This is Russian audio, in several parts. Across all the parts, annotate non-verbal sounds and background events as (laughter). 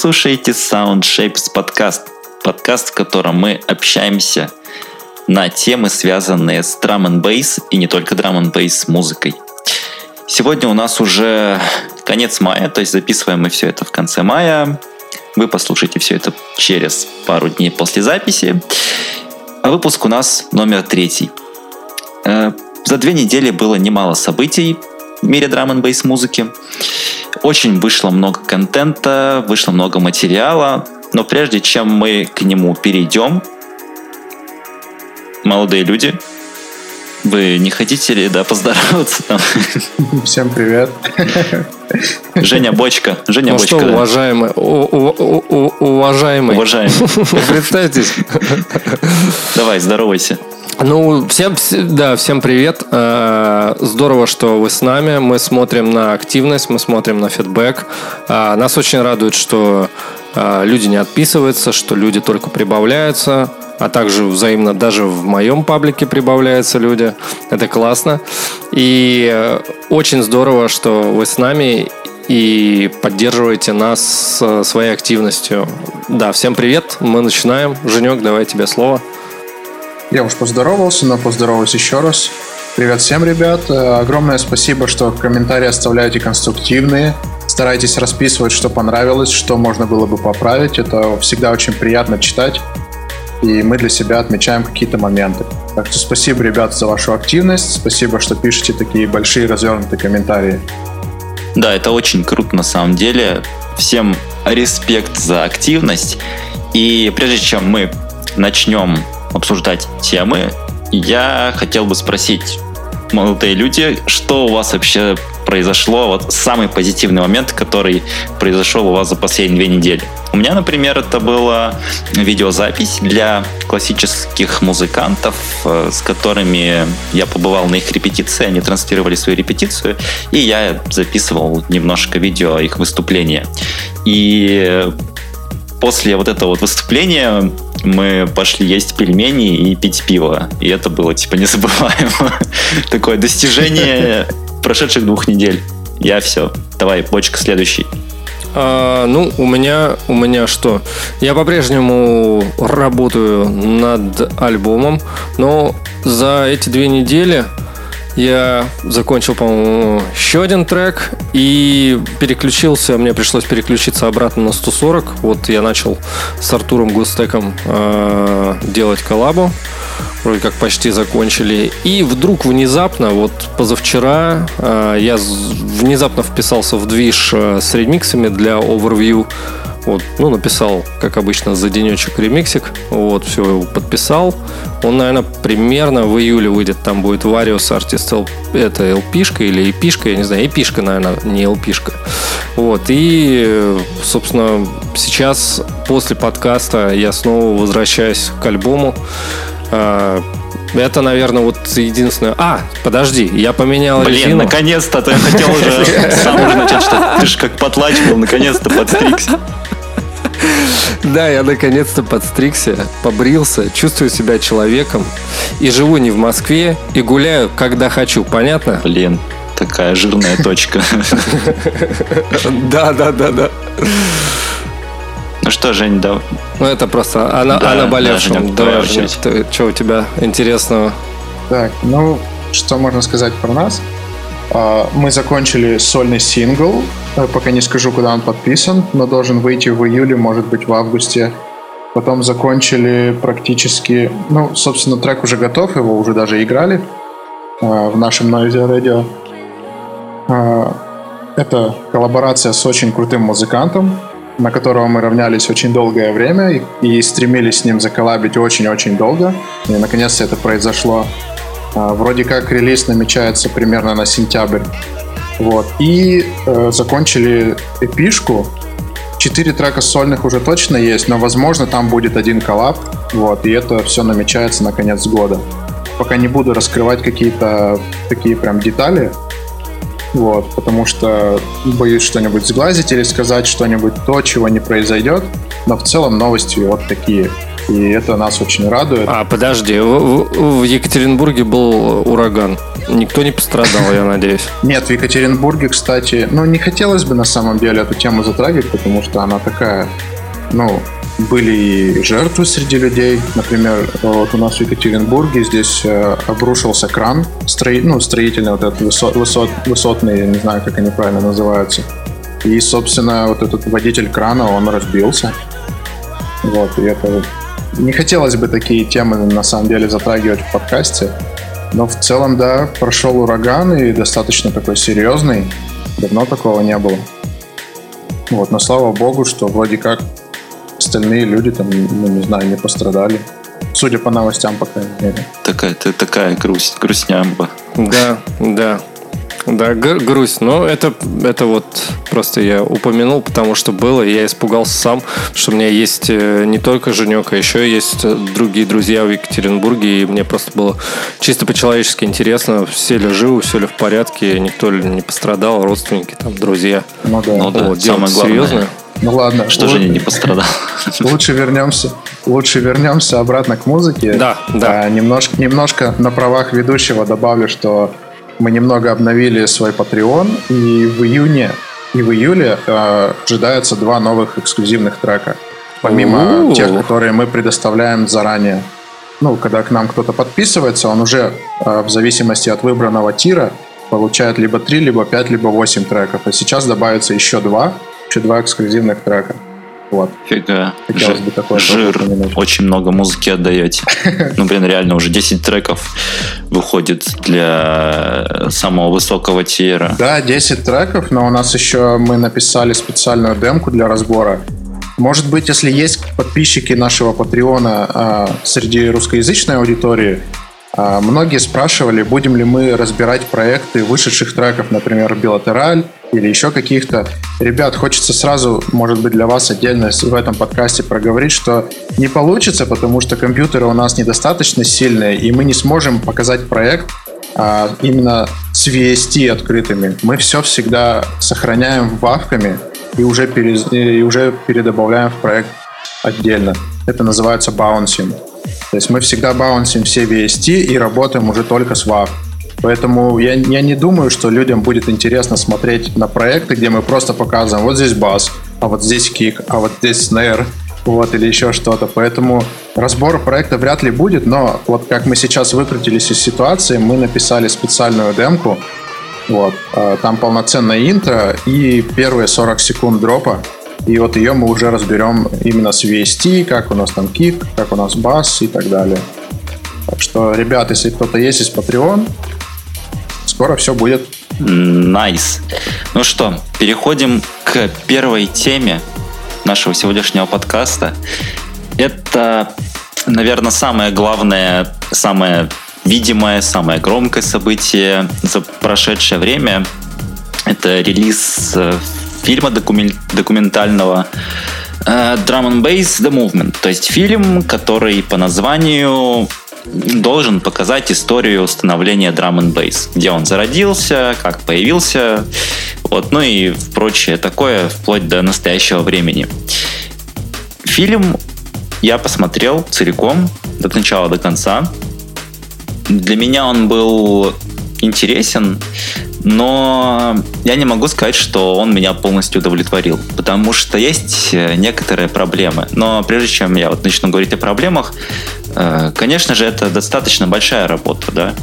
Слушаете Sound Shapes подкаст. Подкаст, в котором мы общаемся на темы, связанные с драм н бейс и не только драм н бейс музыкой. Сегодня у нас уже конец мая, то есть записываем мы все это в конце мая. Вы послушаете все это через пару дней после записи. А выпуск у нас номер третий. Э, за две недели было немало событий в мире драм н бейс музыки. Очень вышло много контента, вышло много материала, но прежде чем мы к нему перейдем, молодые люди, вы не хотите ли, да, поздороваться там? Всем привет. Женя Бочка. Женя ну Бочка. что, уважаемый, уважаемый. Уважаемый. (laughs) Представьтесь. Давай, здоровайся. Ну, всем, да, всем привет. Э, здорово, что вы с нами. Мы смотрим на активность, мы смотрим на фидбэк. Э, нас очень радует, что э, люди не отписываются, что люди только прибавляются, а также взаимно даже в моем паблике прибавляются люди. Это классно. И очень здорово, что вы с нами и поддерживаете нас своей активностью. Да, всем привет, мы начинаем. Женек, давай тебе слово. Я уж поздоровался, но поздороваюсь еще раз. Привет всем, ребят. Огромное спасибо, что комментарии оставляете конструктивные. Старайтесь расписывать, что понравилось, что можно было бы поправить. Это всегда очень приятно читать. И мы для себя отмечаем какие-то моменты. Так что спасибо, ребят, за вашу активность. Спасибо, что пишете такие большие развернутые комментарии. Да, это очень круто на самом деле. Всем респект за активность. И прежде чем мы начнем обсуждать темы, я хотел бы спросить, молодые люди, что у вас вообще произошло, вот самый позитивный момент, который произошел у вас за последние две недели. У меня, например, это была видеозапись для классических музыкантов, э, с которыми я побывал на их репетиции, они транслировали свою репетицию, и я записывал немножко видео их выступления. И после вот этого вот выступления мы пошли есть пельмени и пить пиво. И это было, типа, незабываемо. (laughs) Такое достижение прошедших двух недель. Я все. Давай, бочка следующий. А, ну, у меня, у меня что? Я по-прежнему работаю над альбомом, но за эти две недели я закончил, по-моему, еще один трек и переключился, мне пришлось переключиться обратно на 140. Вот я начал с Артуром Густеком э, делать коллабу. Вроде как почти закончили. И вдруг внезапно, вот позавчера, э, я внезапно вписался в движ э, с ремиксами для Overview вот, ну, написал, как обычно, за денечек ремиксик. Вот, все, его подписал. Он, наверное, примерно в июле выйдет. Там будет Various Artist это LP-шка или EP-шка, я не знаю, EP-шка, наверное, не LP-шка. Вот, и, собственно, сейчас после подкаста я снова возвращаюсь к альбому. А, это, наверное, вот единственное... А, подожди, я поменял Блин, резину. наконец-то, ты хотел уже (laughs) сам уже начать, что ты же как потлач был, наконец-то подстригся. Да, я наконец-то подстригся, побрился, чувствую себя человеком и живу не в Москве и гуляю, когда хочу, понятно? Блин, такая жирная точка. Да, да, да, да. Ну что, Жень, да. Ну это просто она, да, она болевшая. Да, Давай, Жень, что у тебя интересного? Так, ну, что можно сказать про нас? А, мы закончили сольный сингл. Э, пока не скажу, куда он подписан, но должен выйти в июле, может быть, в августе. Потом закончили практически... Ну, собственно, трек уже готов, его уже даже играли э, в нашем Noise Radio. Э, это коллаборация с очень крутым музыкантом, на которого мы равнялись очень долгое время и, и стремились с ним заколлабить очень-очень долго. И наконец-то это произошло. А, вроде как релиз намечается примерно на сентябрь. Вот. И э, закончили эпишку. Четыре трека сольных уже точно есть, но, возможно, там будет один коллаб. Вот. И это все намечается на конец года. Пока не буду раскрывать какие-то такие прям детали. Вот, потому что боюсь что-нибудь сглазить или сказать что-нибудь то, чего не произойдет. Но в целом новости вот такие. И это нас очень радует. А, подожди, в, в Екатеринбурге был ураган. Никто не пострадал, я надеюсь. (laughs) Нет, в Екатеринбурге, кстати, ну, не хотелось бы на самом деле эту тему затрагивать, потому что она такая, ну, были и жертвы среди людей. Например, вот у нас в Екатеринбурге здесь э, обрушился кран, строи, ну, строительный, вот этот высот, высот, высотный, я не знаю, как они правильно называются. И, собственно, вот этот водитель крана, он разбился. Вот, и это... Не хотелось бы такие темы, на самом деле, затрагивать в подкасте. Но в целом, да, прошел ураган и достаточно такой серьезный. Давно такого не было. Вот, но слава богу, что вроде как остальные люди там, ну, не знаю, не пострадали. Судя по новостям, по крайней мере. Такая, ты такая грусть, грустнямба. Да, да. Да, грусть. Но это, это вот просто я упомянул, потому что было, и я испугался сам, что у меня есть э, не только Женек, а еще есть другие друзья в Екатеринбурге, и мне просто было чисто по-человечески интересно, все ли живы, все ли в порядке, никто ли не пострадал, родственники, там, друзья. Ну да, ну, да. Вот, самое главное. Серьезное. Ну ладно. Что же не пострадал? Лучше вернемся, лучше вернемся обратно к музыке. Да, да. А, немножко, немножко на правах ведущего добавлю, что мы немного обновили свой Patreon, и в июне и в июле э, ожидаются два новых эксклюзивных трека. Помимо У-у-у. тех, которые мы предоставляем заранее. Ну, когда к нам кто-то подписывается, он уже э, в зависимости от выбранного тира получает либо 3, либо 5, либо 8 треков. А сейчас добавится еще два, еще два эксклюзивных трека. Вот. Фига. Хотелось бы такое Жир. Очень много музыки отдаете. (laughs) Ну, блин, реально уже 10 треков выходит для самого высокого тира. Да, 10 треков, но у нас еще мы написали специальную демку для разбора. Может быть, если есть подписчики нашего Патреона а, среди русскоязычной аудитории, многие спрашивали, будем ли мы разбирать проекты вышедших треков, например, «Билатераль», или еще каких-то. Ребят, хочется сразу, может быть, для вас отдельно в этом подкасте проговорить, что не получится, потому что компьютеры у нас недостаточно сильные, и мы не сможем показать проект а, именно с VST открытыми. Мы все всегда сохраняем вавками и уже, перез, и уже передобавляем в проект отдельно. Это называется баунсинг. То есть мы всегда баунсим все VST и работаем уже только с WAV. Поэтому я, я не думаю, что людям будет интересно смотреть на проекты, где мы просто показываем вот здесь бас, а вот здесь кик, а вот здесь снэр, вот, или еще что-то. Поэтому разбор проекта вряд ли будет, но вот как мы сейчас выкрутились из ситуации, мы написали специальную демку, вот, а, там полноценное интро и первые 40 секунд дропа, и вот ее мы уже разберем именно с VST, как у нас там кик, как у нас бас и так далее. Так что, ребят, если кто-то есть из Patreon, скоро все будет. Nice. Nice. Ну что, переходим к первой теме нашего сегодняшнего подкаста. Это, наверное, самое главное, самое видимое, самое громкое событие за прошедшее время. Это релиз э, фильма документального uh, Drum and Bass The Movement. То есть фильм, который по названию должен показать историю становления Drum and Bass, где он зародился, как появился, вот, ну и прочее такое, вплоть до настоящего времени. Фильм я посмотрел целиком, от начала до конца. Для меня он был интересен, но я не могу сказать, что он меня полностью удовлетворил, потому что есть некоторые проблемы. Но прежде чем я вот начну говорить о проблемах, Э, конечно же, это достаточно большая работа, да.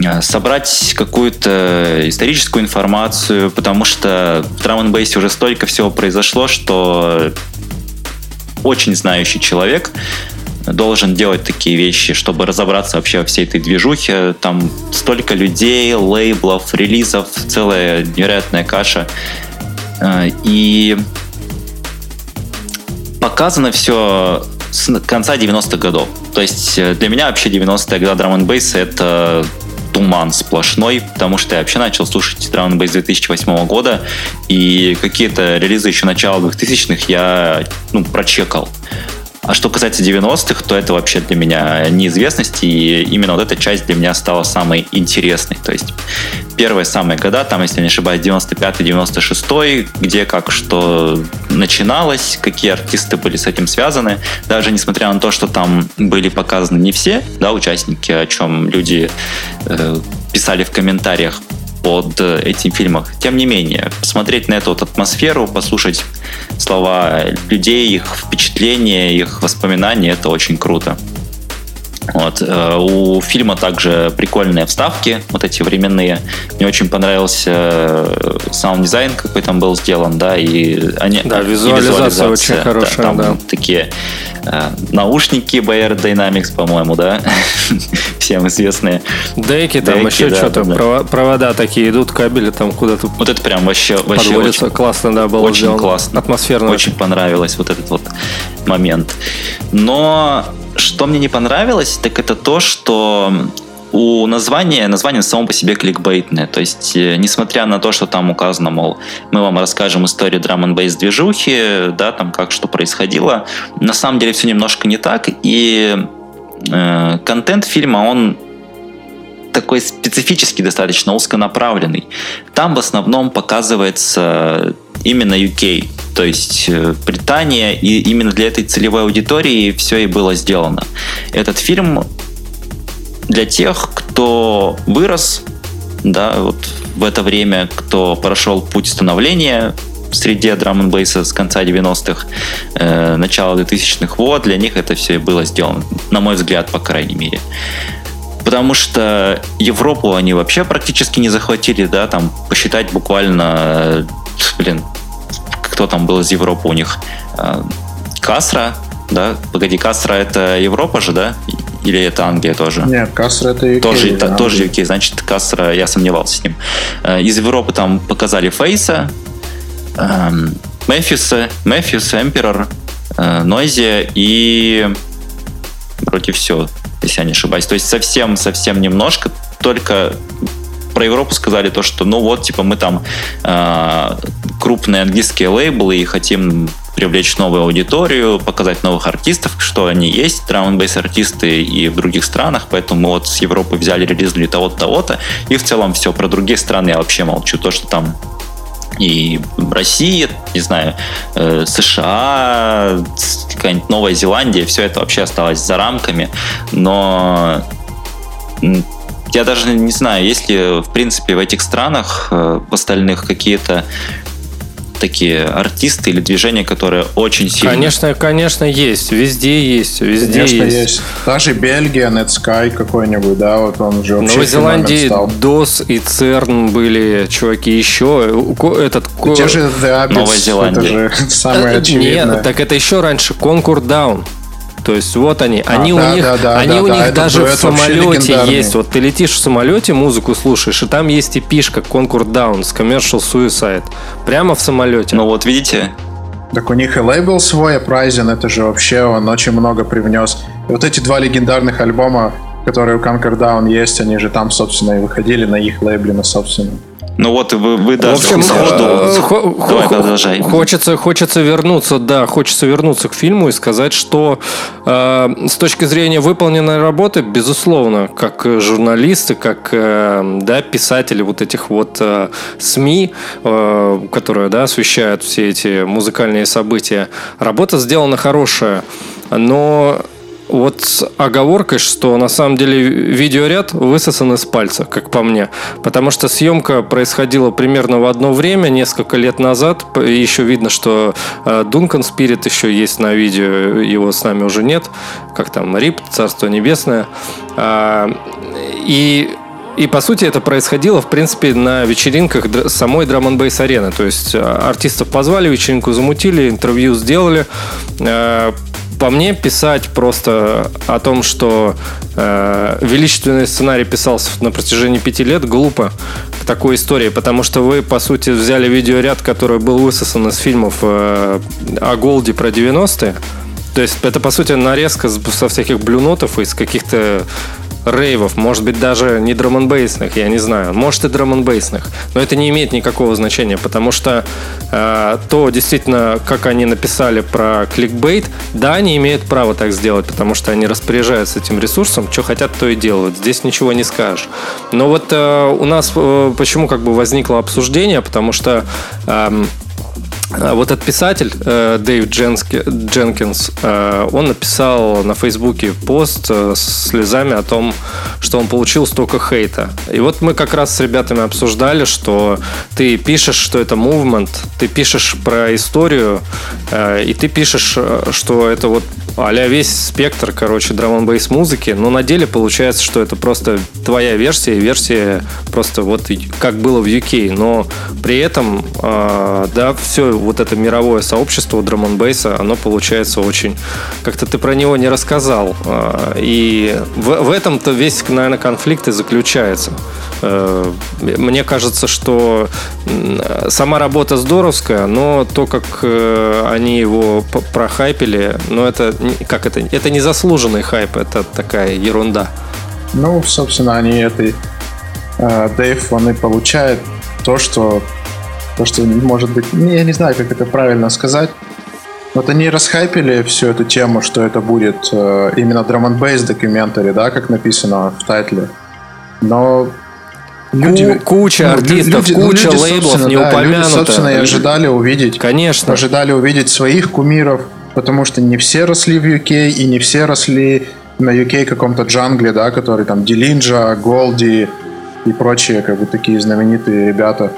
Э, собрать какую-то историческую информацию, потому что в драм бейсе уже столько всего произошло, что очень знающий человек должен делать такие вещи, чтобы разобраться вообще во всей этой движухе. Там столько людей, лейблов, релизов, целая невероятная каша. Э, и показано все с конца 90-х годов. То есть э, для меня вообще 90-е годы драм н это туман сплошной, потому что я вообще начал слушать драм н 2008 года, и какие-то релизы еще начала 2000-х я ну, прочекал. А что касается 90-х, то это вообще для меня неизвестность, и именно вот эта часть для меня стала самой интересной. То есть первые самые года, там, если не ошибаюсь, 95-96, где как что начиналось, какие артисты были с этим связаны, даже несмотря на то, что там были показаны не все да, участники, о чем люди э, писали в комментариях под э, этим фильмом. Тем не менее, посмотреть на эту вот атмосферу, послушать слова людей, их впечатления, их воспоминания, это очень круто. Вот. Э, у фильма также прикольные вставки, вот эти временные. Мне очень понравился э, саунд-дизайн, какой там был сделан, да, и они... Да, визуализация, и визуализация очень хорошая, да. Там да. такие э, наушники Beyerdynamic, по-моему, да, (laughs) всем известные. Деки, там Деки, еще да, что-то, да. провода такие идут, кабели там куда-то Вот это прям вообще, вообще очень, классно, да, было Очень сделано. классно. Атмосферно. Очень понравилось вот этот вот момент. Но что мне не понравилось, так это то, что у названия, название само по себе кликбейтное. То есть, э, несмотря на то, что там указано, мол, мы вам расскажем историю драм н движухи, да, там как что происходило, на самом деле все немножко не так, и э, контент фильма, он такой специфический, достаточно узконаправленный. Там в основном показывается именно UK, то есть э, Британия, и именно для этой целевой аудитории все и было сделано. Этот фильм для тех, кто вырос, да, вот в это время, кто прошел путь становления в среде драм н с конца 90-х, э, начала 2000-х, вот, для них это все и было сделано, на мой взгляд, по крайней мере. Потому что Европу они вообще практически не захватили, да, там посчитать буквально, блин, кто там был из Европы у них? Э, Касра, да? Погоди, Касра это Европа же, да? Или это Англия тоже? Нет, Касра это UK. Тоже, та, тоже UK, значит, Касра, я сомневался с ним. Э, из Европы там показали Фейса, эм, Мефиса, Мефис, Эмперор, Нойзи и вроде все, если я не ошибаюсь. То есть совсем-совсем немножко, только про Европу сказали то, что ну вот, типа, мы там э, крупные английские лейблы и хотим привлечь новую аудиторию, показать новых артистов, что они есть, драм бейс артисты и в других странах, поэтому мы вот с Европы взяли, релизнули того-то, того-то, и в целом все, про другие страны я вообще молчу, то, что там и Россия, не знаю, э, США, какая-нибудь Новая Зеландия, все это вообще осталось за рамками, но я даже не знаю, есть ли, в принципе, в этих странах, э, в остальных какие-то такие артисты или движения, которые очень сильно... Конечно, конечно, есть. Везде есть. Везде конечно, есть. есть. Даже Бельгия, Netsky какой-нибудь, да, вот он же вообще В Новой Зеландии DOS и CERN были чуваки еще. Этот... Те же The Abyss, Новая Зеландия. Это же (laughs) самое очевидное. Нет, так это еще раньше. Concord Down. То есть вот они, а, они да, у них, да, да, они да, у да, них даже в самолете есть. Вот ты летишь в самолете, музыку слушаешь, и там есть и пишка Concord Downs, Commercial Suicide, прямо в самолете. Ну вот видите, так у них и лейбл свой, Uprising, это же вообще он очень много привнес. И вот эти два легендарных альбома, которые у Conquer Down есть, они же там, собственно, и выходили на их лейбле, на собственном. Ну вот вы, вы даже в общем, сходу... Э, Давай, продолжай. Хочется, хочется вернуться, да, хочется вернуться к фильму и сказать, что э, с точки зрения выполненной работы, безусловно, как журналисты, как э, да, писатели вот этих вот э, СМИ, э, которые да, освещают все эти музыкальные события, работа сделана хорошая. Но вот с оговоркой, что на самом деле видеоряд высосан из пальца, как по мне. Потому что съемка происходила примерно в одно время, несколько лет назад. Еще видно, что э, Дункан Спирит еще есть на видео, его с нами уже нет. Как там, Рип, Царство Небесное. А, и и, по сути, это происходило, в принципе, на вечеринках самой and Bass арены. То есть э, артистов позвали, вечеринку замутили, интервью сделали. По мне писать просто о том, что э, величественный сценарий писался на протяжении пяти лет, глупо к такой истории, потому что вы, по сути, взяли видеоряд, который был высосан из фильмов э, о Голде про 90-е. То есть это, по сути, нарезка со всяких блюнотов из каких-то рейвов, может быть, даже не драм бейсных я не знаю, может и драм бейсных но это не имеет никакого значения, потому что э, то действительно, как они написали про кликбейт, да, они имеют право так сделать, потому что они распоряжаются этим ресурсом, что хотят, то и делают. Здесь ничего не скажешь. Но вот э, у нас э, почему как бы возникло обсуждение, потому что э, вот этот писатель э, Дэйв Дженкинс, э, он написал на Фейсбуке пост э, с слезами о том, что он получил столько хейта. И вот мы как раз с ребятами обсуждали, что ты пишешь, что это movement, ты пишешь про историю, и ты пишешь, что это вот а весь спектр, короче, драм бейс музыки, но на деле получается, что это просто твоя версия, версия просто вот как было в UK, но при этом, да, все вот это мировое сообщество драм оно получается очень... Как-то ты про него не рассказал. А, и в, в этом-то весь, наверное, конфликт и заключается. Э, мне кажется, что сама работа здоровская, но то, как э, они его прохайпили, ну, это как это? Это не заслуженный хайп, это такая ерунда. Ну, собственно, они этой э, Дэйв, он и получает то, что то, что, может быть, я не знаю, как это правильно сказать. Вот они расхайпили всю эту тему, что это будет э, именно драм н бейс документари, да, как написано в тайтле. Но люди, куча ну, артистов, люди, куча люди, лейблов не да, упомянуто. Люди, собственно, и ожидали увидеть. Конечно. Ожидали увидеть своих кумиров, потому что не все росли в UK, и не все росли на UK каком-то джангле, да, который там Дилинджа, Голди и прочие, как бы такие знаменитые ребята.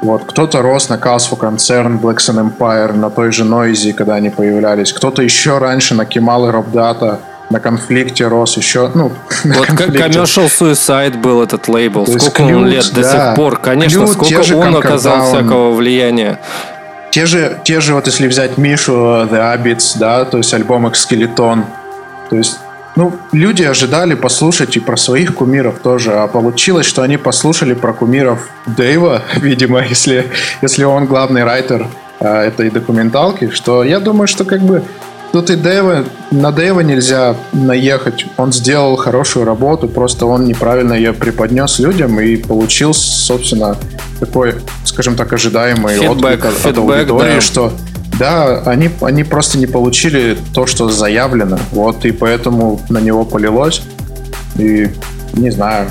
Вот, кто-то рос на Casfo Concern, Blackson Empire, на той же Noisy, когда они появлялись. Кто-то еще раньше на Кемал и Робдата, на конфликте рос еще, ну, (laughs) Вот как Commercial Suicide был этот лейбл. То сколько он лет да. до сих пор, конечно, Клют, сколько он оказал всякого влияния. Те же, те же, вот если взять Мишу, The Abits, да, то есть альбом Экскелетон, то есть ну, люди ожидали послушать и про своих кумиров тоже, а получилось, что они послушали про кумиров Дэйва, (laughs) видимо, если, если он главный райтер э, этой документалки, что я думаю, что как бы тут и Дэйва, на Дэйва нельзя наехать. Он сделал хорошую работу, просто он неправильно ее преподнес людям и получил, собственно, такой, скажем так, ожидаемый фидбэк, отклик от, от аудитории, да. что да, они, они просто не получили то, что заявлено. Вот, и поэтому на него полилось. И не знаю,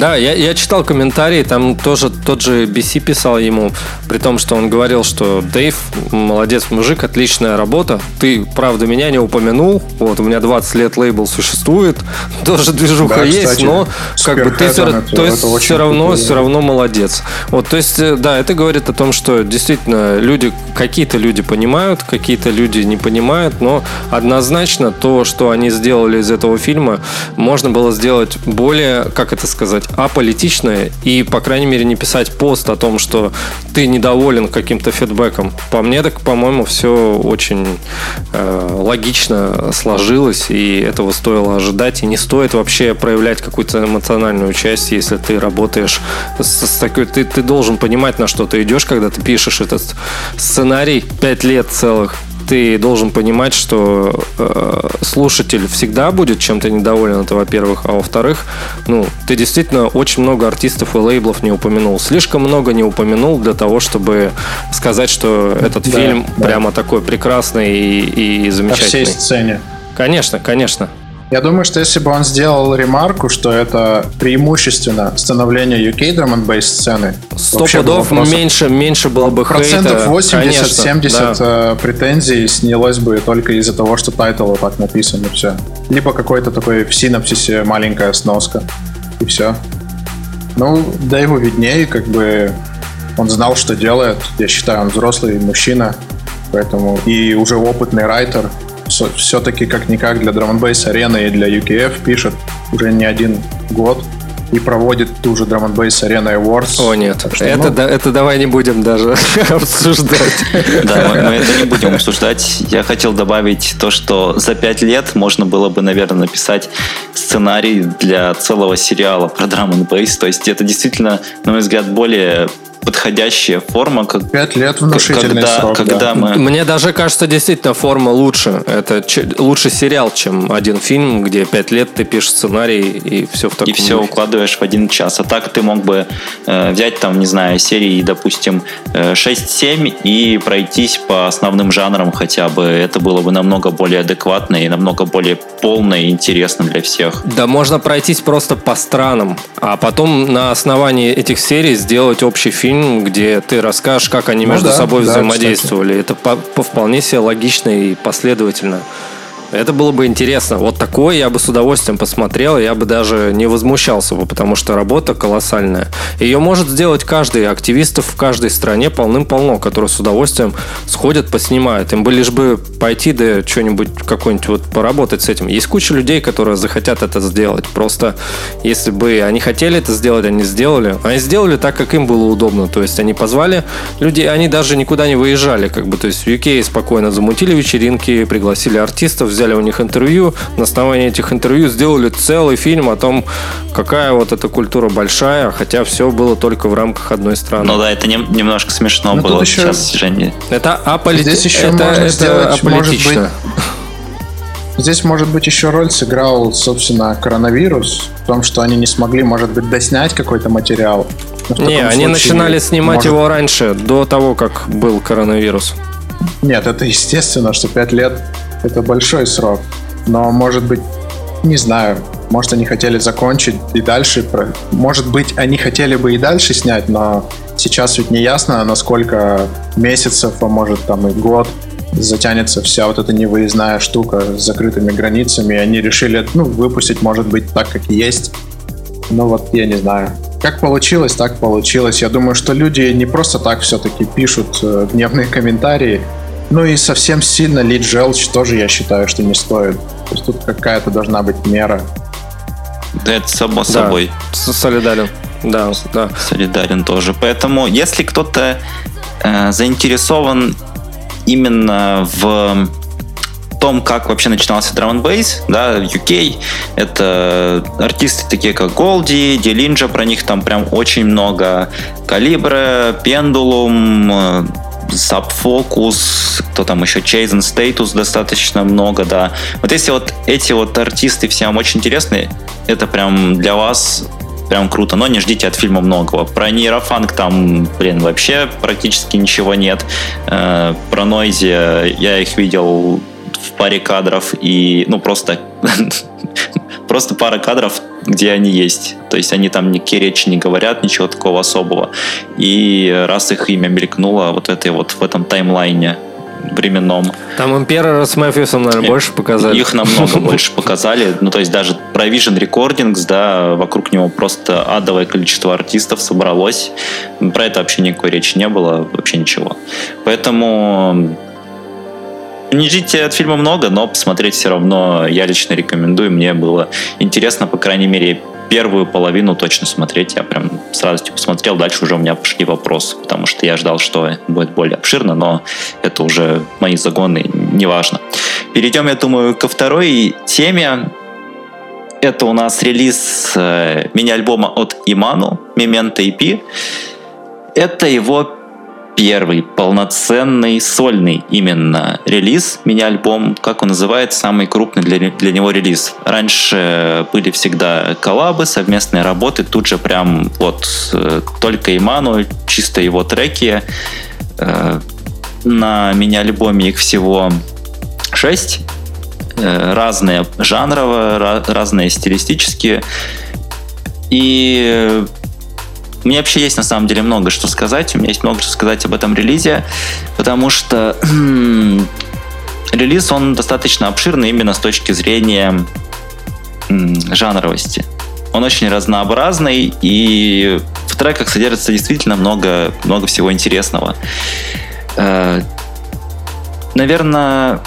да, я, я читал комментарии, там тоже тот же BC писал ему, при том, что он говорил, что Дэйв, молодец мужик, отличная работа. Ты, правда, меня не упомянул. Вот, у меня 20 лет лейбл существует, (laughs) тоже движуха да, есть, кстати, но как бы ты все, это, то есть это все равно, круто, все равно молодец. Вот, то есть, э, да, это говорит о том, что действительно люди, какие-то люди понимают, какие-то люди не понимают, но однозначно то, что они сделали из этого фильма, можно было сделать более, как это сказать, аполитичное и, по крайней мере, не писать пост о том, что ты недоволен каким-то фидбэком. По мне, так, по-моему, все очень э, логично сложилось, и этого стоило ожидать. И не стоит вообще проявлять какую-то эмоциональную часть, если ты работаешь с, с такой... Ты, ты должен понимать, на что ты идешь, когда ты пишешь этот сценарий пять лет целых ты должен понимать, что э, слушатель всегда будет чем-то недоволен, это во-первых, а во-вторых, ну, ты действительно очень много артистов и лейблов не упомянул. Слишком много не упомянул для того, чтобы сказать, что этот да, фильм да. прямо такой прекрасный и, и замечательный. По всей сцене. Конечно, конечно. Я думаю, что если бы он сделал ремарку, что это преимущественно становление UK Drum and сцены, сто пудов меньше, меньше было бы Процентов 80-70 да. Э, претензий снялось бы только из-за того, что title так написан, и все. Либо какой-то такой в синопсисе маленькая сноска, и все. Ну, да ему виднее, как бы он знал, что делает. Я считаю, он взрослый мужчина, поэтому и уже опытный writer, все-таки как-никак для Drum Bass арены и для UKF пишет уже не один год и проводит ту же Drum Bass Arena Awards. О, нет. Что, это, ну... да, это давай не будем даже (laughs) обсуждать. Да, мы, мы это не будем обсуждать. Я хотел добавить то, что за пять лет можно было бы, наверное, написать сценарий для целого сериала про Drum Bass. То есть это действительно, на мой взгляд, более подходящая форма. Как, Пять лет внушительный когда, срок, когда да. мы... Мне даже кажется, действительно, форма лучше. Это ч- лучше сериал, чем один фильм, где пять лет ты пишешь сценарий и все в таком и все укладываешь в один час. А так ты мог бы э, взять там, не знаю, серии, допустим, э, 6-7 и пройтись по основным жанрам хотя бы. Это было бы намного более адекватно и намного более полно и интересно для всех. Да можно пройтись просто по странам, а потом на основании этих серий сделать общий фильм, где ты расскажешь, как они Ну между да, собой да, взаимодействовали. Это по, по вполне себе логично и последовательно. Это было бы интересно. Вот такое я бы с удовольствием посмотрел, я бы даже не возмущался бы, потому что работа колоссальная. Ее может сделать каждый. Активистов в каждой стране полным-полно, которые с удовольствием сходят, поснимают. Им бы лишь бы пойти да что-нибудь, какой-нибудь вот поработать с этим. Есть куча людей, которые захотят это сделать. Просто если бы они хотели это сделать, они сделали. Они сделали так, как им было удобно. То есть они позвали людей, они даже никуда не выезжали. Как бы, то есть в UK спокойно замутили вечеринки, пригласили артистов, взяли у них интервью. На основании этих интервью сделали целый фильм о том, какая вот эта культура большая, хотя все было только в рамках одной страны. Ну да, это нем- немножко смешно Ну, тут было еще- сейчас, Женя. Это аполитично. Здесь еще это, можно это сделать, может аполитично. Здесь, может быть, еще роль сыграл, собственно, коронавирус, в том, что они не смогли, может быть, доснять какой-то материал. Но Не, они случае, начинали снимать может- его раньше, до того, как был коронавирус. Нет, это естественно, что 5 лет — это большой срок. Но, может быть, не знаю, может, они хотели закончить и дальше... Может быть, они хотели бы и дальше снять, но сейчас ведь не ясно, насколько месяцев, а может, там и год затянется вся вот эта невыездная штука с закрытыми границами, и они решили, ну, выпустить, может быть, так, как есть. Ну вот, я не знаю. Как получилось, так получилось. Я думаю, что люди не просто так все-таки пишут э, гневные комментарии. Ну и совсем сильно лить желчь тоже, я считаю, что не стоит. То есть тут какая-то должна быть мера. Да, это само Да. собой. Солидарен. Да, да. солидарен тоже. Поэтому, если кто-то э, заинтересован именно в том, как вообще начинался драм н бейс, да, в UK, это артисты такие, как Голди, Дилинджа, про них там прям очень много, Калибра, Пендулум, э, Subfocus, кто там еще, Chase Status достаточно много, да. Вот если вот эти вот артисты все вам очень интересны, это прям для вас прям круто, но не ждите от фильма многого. Про нейрофанк там, блин, вообще практически ничего нет. Э, Про Нойзи я их видел в паре кадров и, ну, просто (laughs) просто пара кадров, где они есть. То есть они там никакие речи не говорят, ничего такого особого. И раз их имя мелькнуло вот этой вот в этом таймлайне временном, Там Император с Мэфьюсом, наверное, Нет, больше показали. их намного (laughs) больше показали. Ну, то есть даже Provision Recordings, да, вокруг него просто адовое количество артистов собралось. Про это вообще никакой речи не было, вообще ничего. Поэтому не ждите от фильма много, но посмотреть все равно я лично рекомендую. Мне было интересно, по крайней мере, первую половину точно смотреть. Я прям с радостью посмотрел. Дальше уже у меня пошли вопросы, потому что я ждал, что будет более обширно, но это уже мои загоны, неважно. Перейдем, я думаю, ко второй теме. Это у нас релиз э, мини-альбома от Иману, Memento EP. Это его первый полноценный сольный именно релиз, мини-альбом, как он называет, самый крупный для, для него релиз. Раньше были всегда коллабы, совместные работы, тут же прям вот э, только Иману, чисто его треки. Э, На мини-альбоме их всего 6 разные жанрово, разные стилистические. И у меня вообще есть на самом деле много что сказать. У меня есть много что сказать об этом релизе, потому что (clears throat) релиз, он достаточно обширный именно с точки зрения жанровости. Он очень разнообразный, и в треках содержится действительно много, много всего интересного. Э, Наверное,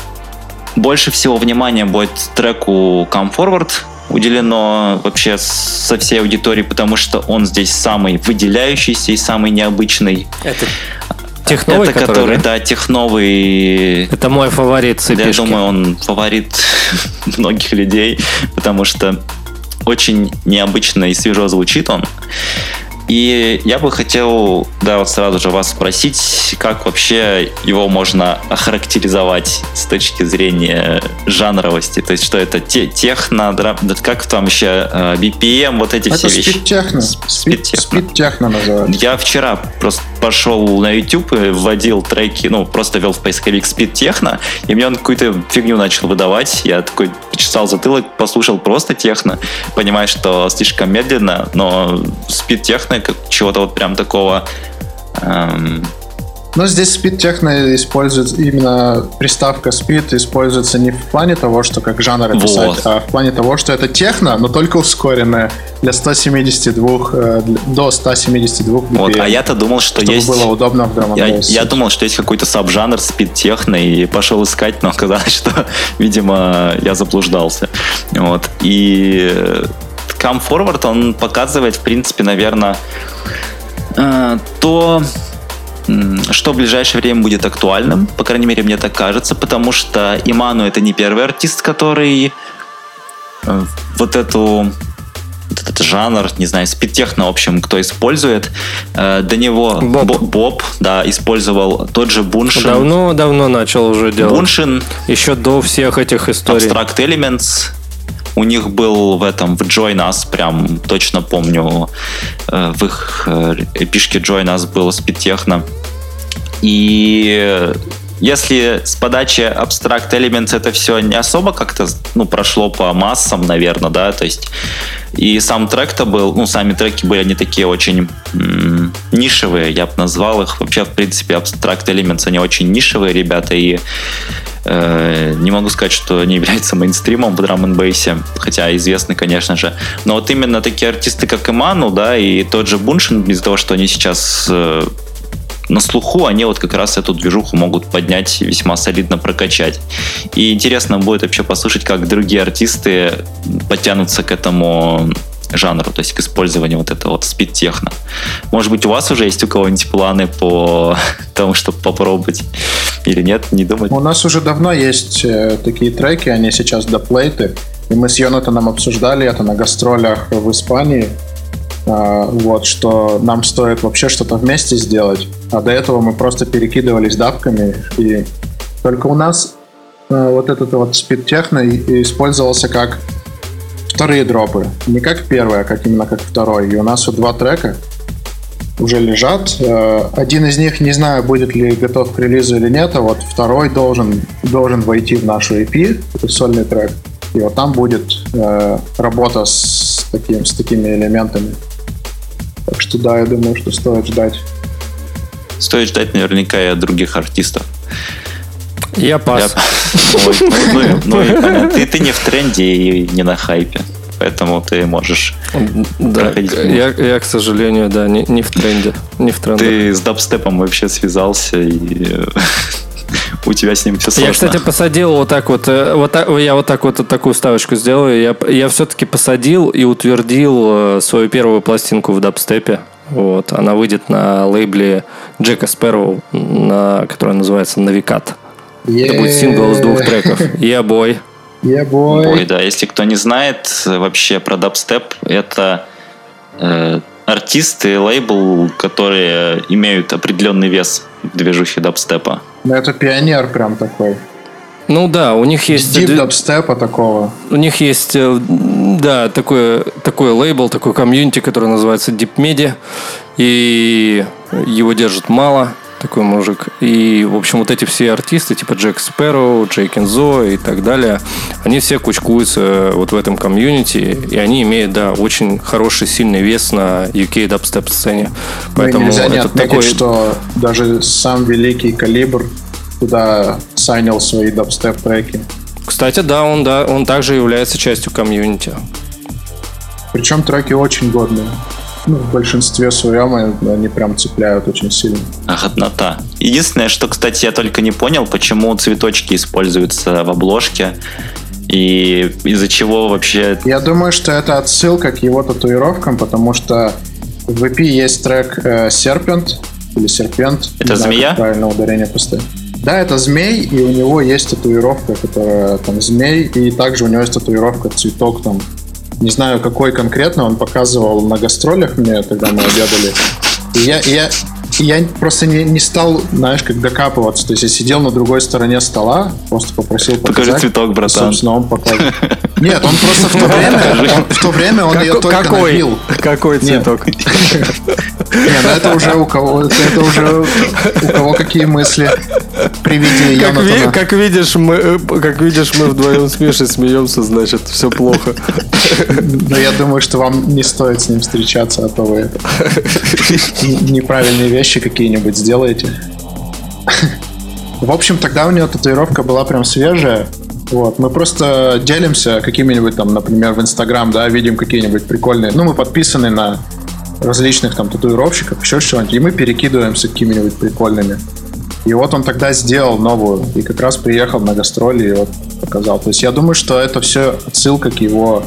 больше всего внимания будет треку Come Forward уделено вообще со всей аудиторией, потому что он здесь самый выделяющийся и самый необычный. Это техновый, Это который, да, техновый. Это мой фаворит Я цепишки. думаю, он фаворит (laughs) многих людей, потому что очень необычно и свежо звучит он. И я бы хотел, да, вот сразу же вас спросить, как вообще его можно охарактеризовать с точки зрения жанровости? То есть, что это те, техно, драм, как там еще э, BPM, вот эти это все вещи? Спид-техно. Спид-техно называют. Я вчера просто пошел на YouTube и вводил треки, ну, просто вел в поисковик Speed Techno, и мне он какую-то фигню начал выдавать. Я такой почесал затылок, послушал просто техно, понимая, что слишком медленно, но Speed Techno как чего-то вот прям такого эм, но здесь speed техно используется именно приставка speed используется не в плане того, что как жанр описать, вот. а в плане того, что это техно, но только ускоренное для 172 э, до 172 BPM. Вот, а я-то думал, что чтобы есть. было удобно в драм я, я думал, что есть какой-то саб-жанр speed техно и пошел искать, но оказалось, (laughs) что, видимо, я заблуждался. Вот и э, Come Forward он показывает, в принципе, наверное, э, то что в ближайшее время будет актуальным, по крайней мере, мне так кажется, потому что Иману это не первый артист, который э, вот эту вот этот жанр, не знаю, спидтехно, в общем, кто использует. Э, до него Боб, Боб, Боб да, использовал тот же Буншин. Давно-давно начал уже делать. Буншин. Еще до всех этих историй. Abstract Elements. У них был в этом, в Join Us, прям точно помню, э, в их э, эпишке Join Us было спидтехно. И если с подачи Abstract Elements это все не особо как-то ну, прошло по массам, наверное, да, то есть и сам трек-то был, ну, сами треки были не такие очень м- нишевые, я бы назвал их. Вообще, в принципе, Abstract Elements, они очень нишевые ребята, и не могу сказать, что они (laughs) являются мейнстримом в драм н хотя известны, конечно же. Но вот именно такие артисты, как Иману, да, и тот же Буншин, из-за того, что они сейчас э, на слуху, они вот как раз эту движуху могут поднять весьма солидно прокачать. И интересно будет вообще послушать, как другие артисты потянутся к этому жанру, то есть к использованию вот этого вот спид-техно. Может быть, у вас уже есть у кого-нибудь планы по (laughs) тому, чтобы попробовать или нет, не думать? У нас уже давно есть э, такие треки, они сейчас доплейты, и мы с Йонатаном обсуждали это на гастролях в Испании, а, вот, что нам стоит вообще что-то вместе сделать, а до этого мы просто перекидывались давками, и только у нас э, вот этот вот спид-техно использовался как вторые дропы. Не как первый, а как именно как второй. И у нас вот два трека уже лежат. Э, один из них, не знаю, будет ли готов к релизу или нет, а вот второй должен, должен войти в нашу EP, сольный трек. И вот там будет э, работа с, таким, с такими элементами. Так что да, я думаю, что стоит ждать. Стоит ждать наверняка и от других артистов. Я пас. Ой, ну, ну, ну, ты, не в тренде и не на хайпе. Поэтому ты можешь да, я, я, к сожалению, да, не, не в тренде. Не в тренде. Ты с дабстепом вообще связался и (laughs) у тебя с ним все сложно. Я, кстати, посадил вот так вот, э, вот так, я вот так вот такую ставочку сделаю. Я, я все-таки посадил и утвердил э, свою первую пластинку в дабстепе. Вот, она выйдет на лейбле Jack Sparrow, на, которая называется «Navy Cut». Yeah. Это будет сингл из двух треков. Yeah boy. Yeah boy. Boy, да. Если кто не знает вообще про дабстеп, это э, артисты, лейбл, которые имеют определенный вес в движухе дабстепа. Ну, это пионер прям такой. Ну да, у них есть... Deep дабстепа такого. У них есть, э, да, такой, такой лейбл, такой комьюнити, который называется Deep Medi. И его держит Mala такой мужик. И, в общем, вот эти все артисты, типа Jack Sparrow, J:Kenzo и так далее, они все кучкуются вот в этом комьюнити, и они имеют, да, очень хороший, сильный вес на UK дабстеп сцене. Поэтому ну, нельзя не отметить, такой... что даже сам великий Calibre туда сайнил свои дабстеп треки. Кстати, да, он, да, он также является частью комьюнити. Причем треки очень годные ну, в большинстве своем они прям цепляют очень сильно. Годнота. Единственное, что, кстати, я только не понял, почему цветочки используются в обложке. И из-за чего вообще... Я думаю, что это отсылка к его татуировкам, потому что в EP есть трек э, Serpent или Серпент. Это змея? Правильно ударение поставить. Да, это змей, и у него есть татуировка, которая там змей, и также у него есть татуировка цветок там Не знаю, какой конкретно он показывал на гастролях мне, когда мы обедали. И я, я, я просто не, не стал, знаешь, как докапываться. То есть я сидел на другой стороне стола, просто попросил показать. Покажи цветок, братан. Собственно, он показывал. (laughs) Нет, он просто в то время, он, в то время он ее только какой? набил. Какой цветок? (laughs) Нет, ну это уже у кого, это уже у кого какие мысли при виде как, ви, как видишь, мы, э, как видишь, мы вдвоем с Мишей смеемся, значит, все плохо. (laughs) Но я думаю, что вам не стоит с ним встречаться, а то вы неправильные вещи какие-нибудь сделаете. В общем, тогда у него татуировка была прям свежая. Вот, мы просто делимся какими-нибудь там, например, в Инстаграм, да, видим какие-нибудь прикольные. Ну, мы подписаны на различных там татуировщиков, еще что-нибудь, и мы перекидываемся какими-нибудь прикольными. И вот он тогда сделал новую, и как раз приехал на гастроли и вот показал. То есть я думаю, что это все отсылка к его,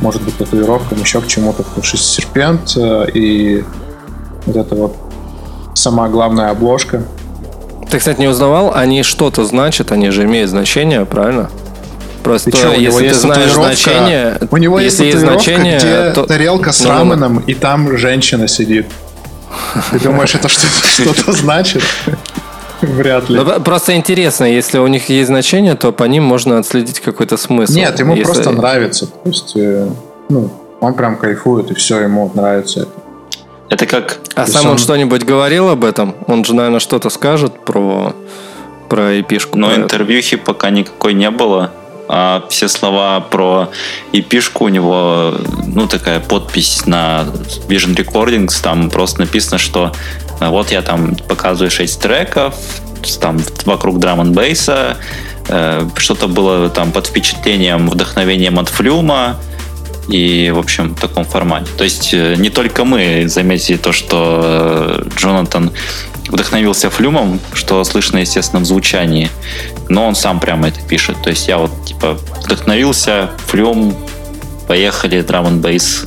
может быть, татуировкам, еще к чему-то, потому что серпент э, и вот это вот сама главная обложка. Ты, кстати, не узнавал, они что-то значат, они же имеют значение, правильно? Просто ты что, если ты знаешь значение, у него если есть, значение, где то... тарелка с ну, раменом, и там женщина сидит. Ты думаешь, это что-то (laughs) значит? Вряд ли. Но просто интересно, если у них есть значение, то по ним можно отследить какой-то смысл. Нет, ему если... просто нравится. То есть, э, ну, он прям кайфует, и все, ему нравится это. Это как... А сам он что-нибудь говорил об этом? Он же, наверное, что-то скажет про, про эпишку. Но интервьюхи пока никакой не было. А все слова про эпишку у него, ну, такая подпись на Vision Recordings, там просто написано, что а вот я там показываю 6 треков, там вокруг драм н бейса э, что-то было там под впечатлением, вдохновением от флюма, и, в общем, в таком формате. То есть э, не только мы заметили то, что э, Джонатан вдохновился флюмом, что слышно, естественно, в звучании, но он сам прямо это пишет. То есть я вот, типа, вдохновился, флюм, поехали, драм н бейс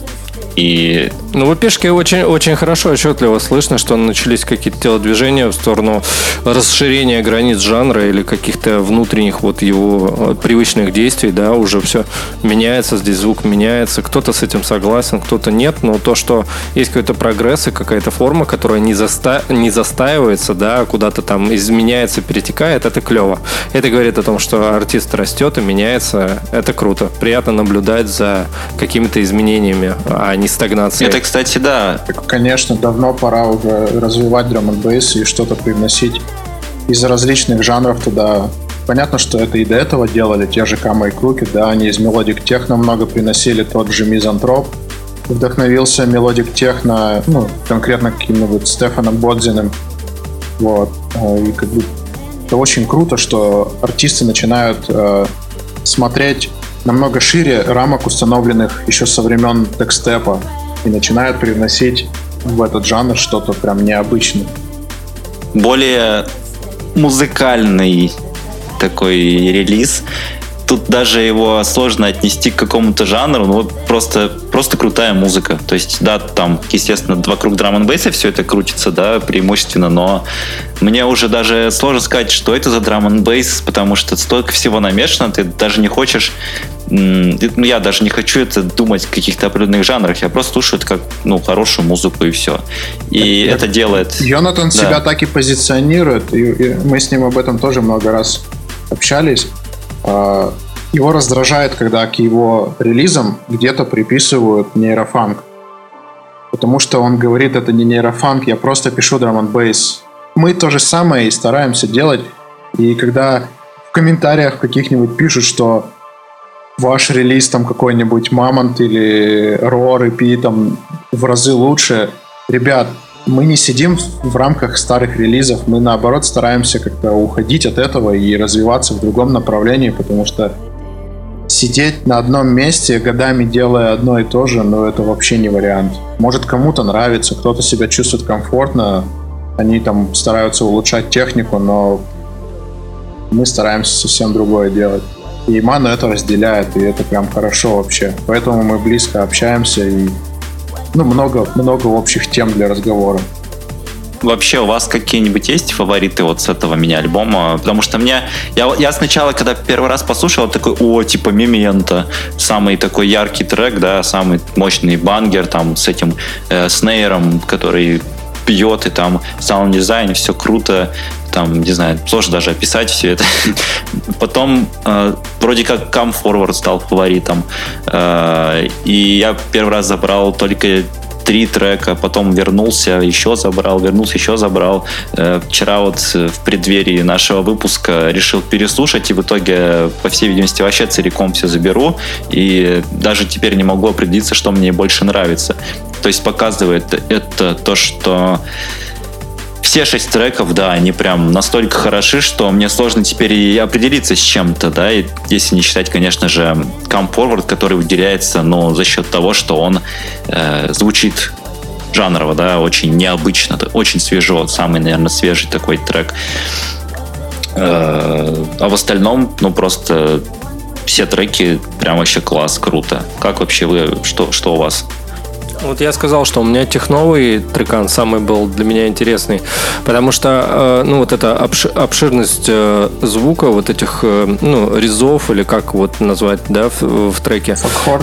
и... Ну, в пешке очень, очень хорошо, отчетливо слышно, что начались какие-то телодвижения в сторону расширения границ жанра или каких-то внутренних вот его э, привычных действий, да, уже все меняется, здесь звук меняется, кто-то с этим согласен, кто-то нет, но то, что есть какой-то прогресс и какая-то форма, которая не, заста... не застаивается, да, куда-то там изменяется, перетекает, это клево. Это говорит о том, что артист растет и меняется, это круто. Приятно наблюдать за какими-то изменениями, а не стагнации. Это, кстати, да. Конечно, давно пора уже развивать drum n bass и что-то привносить из различных жанров туда. Понятно, что это и до этого делали, те же Camo & Krooked, да, они из melodic техно много приносили, тот же Misanthrop вдохновился melodic техно, ну, конкретно каким-нибудь Стефаном Бодзиным. Вот. И как бы это очень круто, что артисты начинают э, смотреть намного шире рамок, установленных еще со времен текстепа, и начинают привносить в этот жанр что-то прям необычное. Более музыкальный такой релиз. Тут даже его сложно отнести к какому-то жанру, ну вот просто, просто крутая музыка. То есть, да, там, естественно, вокруг драм н все это крутится, да, преимущественно, но мне уже даже сложно сказать, что это за драм н потому что столько всего намешано, ты даже не хочешь ну, я даже не хочу это думать в каких-то определенных жанрах, я просто слушаю это как ну, хорошую музыку и все. И это, это делает... Йонатан да. себя так и позиционирует, и, и мы с ним об этом тоже много раз общались. А, его раздражает, когда к его релизам где-то приписывают нейрофанк. Потому что он говорит, это не нейрофанк, я просто пишу драм бейс. Мы то же самое и стараемся делать. И когда в комментариях каких-нибудь пишут, что ваш релиз там какой-нибудь Мамонт или Roar EP там в разы лучше. Ребят, мы не сидим в рамках старых релизов, мы наоборот стараемся как-то уходить от этого и развиваться в другом направлении, потому что сидеть на одном месте, годами делая одно и то же, ну это вообще не вариант. Может кому-то нравится, кто-то себя чувствует комфортно, они там стараются улучшать технику, но мы стараемся совсем другое делать. И Ману это разделяет, и это прям хорошо вообще. Поэтому мы близко общаемся и ну, много, много общих тем для разговора. вообще у вас какие-нибудь есть фавориты вот с этого мини-альбома? Потому что мне... Я, я сначала, когда первый раз послушал, такой, о, типа Мемента, самый такой яркий трек, да, самый мощный banger там с этим э, snare ом, который бьет, и там саунд-дизайн, все круто, там, не знаю, сложно даже описать все это. (laughs) Потом э, вроде как Come Forward стал фаворитом, э, и я первый раз забрал только три трека, потом вернулся, еще забрал, вернулся, еще забрал. Э, вчера вот в преддверии нашего выпуска решил переслушать, и в итоге, по всей видимости, вообще целиком все заберу, и даже теперь не могу определиться, что мне больше нравится. То есть показывает это то, что все шесть треков, да, они прям настолько хороши, что мне сложно теперь и определиться с чем-то, да, и если не считать, конечно же, Forward, который выделяется, ну, за счет того, что он э, звучит жанрово, да, очень необычно, очень свежо, самый, наверное, свежий такой трек. Э, а в остальном, ну, просто все треки прям вообще класс, круто. Как вообще вы, что, что у вас? Вот я сказал, что у меня техновый трекан самый был для меня интересный, потому что, э, ну, вот эта обширность э, звука, вот этих, э, ну, резов, или как вот назвать, да, в, в треке.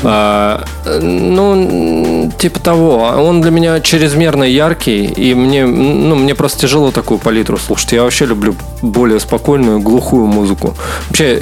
А, ну, типа того. Он для меня чрезмерно яркий, и мне, ну, мне просто тяжело такую палитру слушать. Я вообще люблю более спокойную, глухую музыку. Вообще,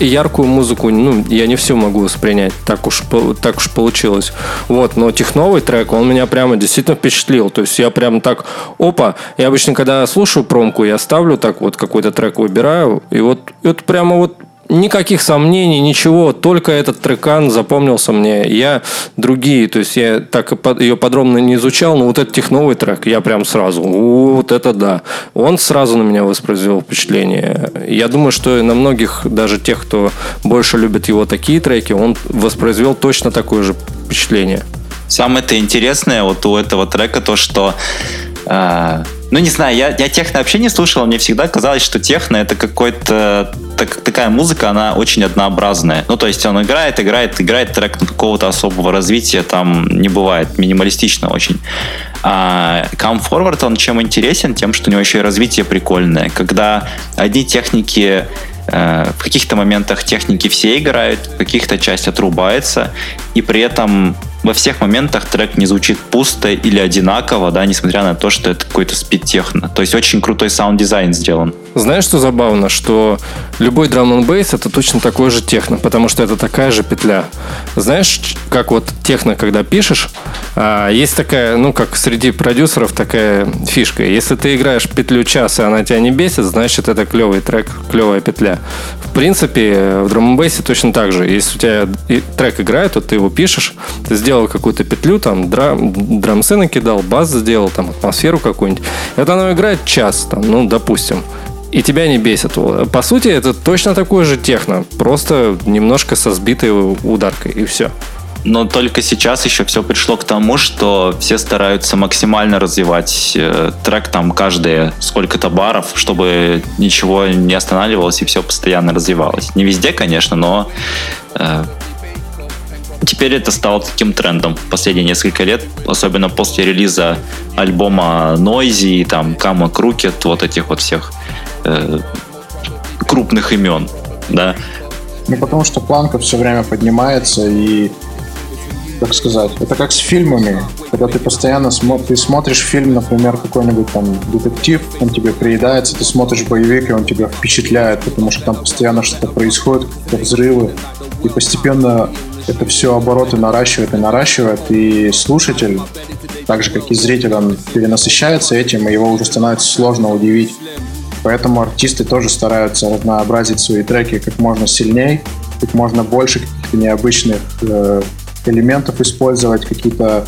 яркую музыку, ну, я не все могу воспринять, так уж, так уж получилось. Вот, но техновый новый трек, он меня прямо действительно впечатлил. То есть я прям так, опа, я обычно, когда слушаю промку, я ставлю так вот какой-то трек выбираю, и вот это прямо вот Никаких сомнений, ничего, только этот трекан запомнился мне. Я другие, то есть я так ее подробно не изучал, но вот этот техновый трек, я прям сразу, вот это да. Он сразу на меня воспроизвел впечатление. Я думаю, что на многих, даже тех, кто больше любит его такие треки, он воспроизвел точно такое же впечатление. Самое-то интересное вот у этого трека то, что э, ну, не знаю, я, я техно вообще не слушал, мне всегда казалось, что техно это какой-то так, такая музыка, она очень однообразная. Ну, то есть он играет, играет, играет трек какого-то особого развития там не бывает, минималистично очень. А Come Forward, он чем интересен? Тем, что у него еще и развитие прикольное. Когда одни техники Э, в каких-то моментах техники все играют, в каких-то часть отрубается, и при этом во всех моментах трек не звучит пусто или одинаково, да, несмотря на то, что это какой-то спид-техно. То есть очень крутой саунд-дизайн сделан. Знаешь, что забавно? Что любой драм н бейс это точно такой же техно, потому что это такая же петля. Знаешь, как вот техно, когда пишешь, а, есть такая, ну, как среди продюсеров такая фишка. Если ты играешь петлю час, и она тебя не бесит, значит, это клевый трек, клевая петля. В принципе, в драм н бейсе точно так же. Если у тебя трек играет, то ты его пишешь, ты сделал сделал какую-то петлю, там драм, драмсы накидал, бас сделал, там атмосферу какую-нибудь. Это оно играет час, там, ну, допустим. И тебя не бесит. По сути, это точно такое же техно, просто немножко со сбитой ударкой, и все. Но только сейчас еще все пришло к тому, что все стараются максимально развивать э, трек там каждые сколько-то баров, чтобы ничего не останавливалось и все постоянно развивалось. Не везде, конечно, но э, Теперь это стало таким трендом последние несколько лет, особенно после релиза альбома Noisy, там Kama Crooked, вот этих вот всех э, крупных имен, да. Ну, потому что планка все время поднимается и как сказать, это как с фильмами, когда ты постоянно смо ты смотришь фильм, например, какой-нибудь там детектив, он тебе приедается, ты смотришь боевик, и он тебя впечатляет, потому что там постоянно что-то происходит, какие-то взрывы, и постепенно это все обороты наращивает и наращивает, и слушатель, так же как и зритель, он перенасыщается этим, и его уже становится сложно удивить. Поэтому артисты тоже стараются разнообразить свои треки как можно сильнее, как можно больше каких-то необычных э, элементов использовать, какие-то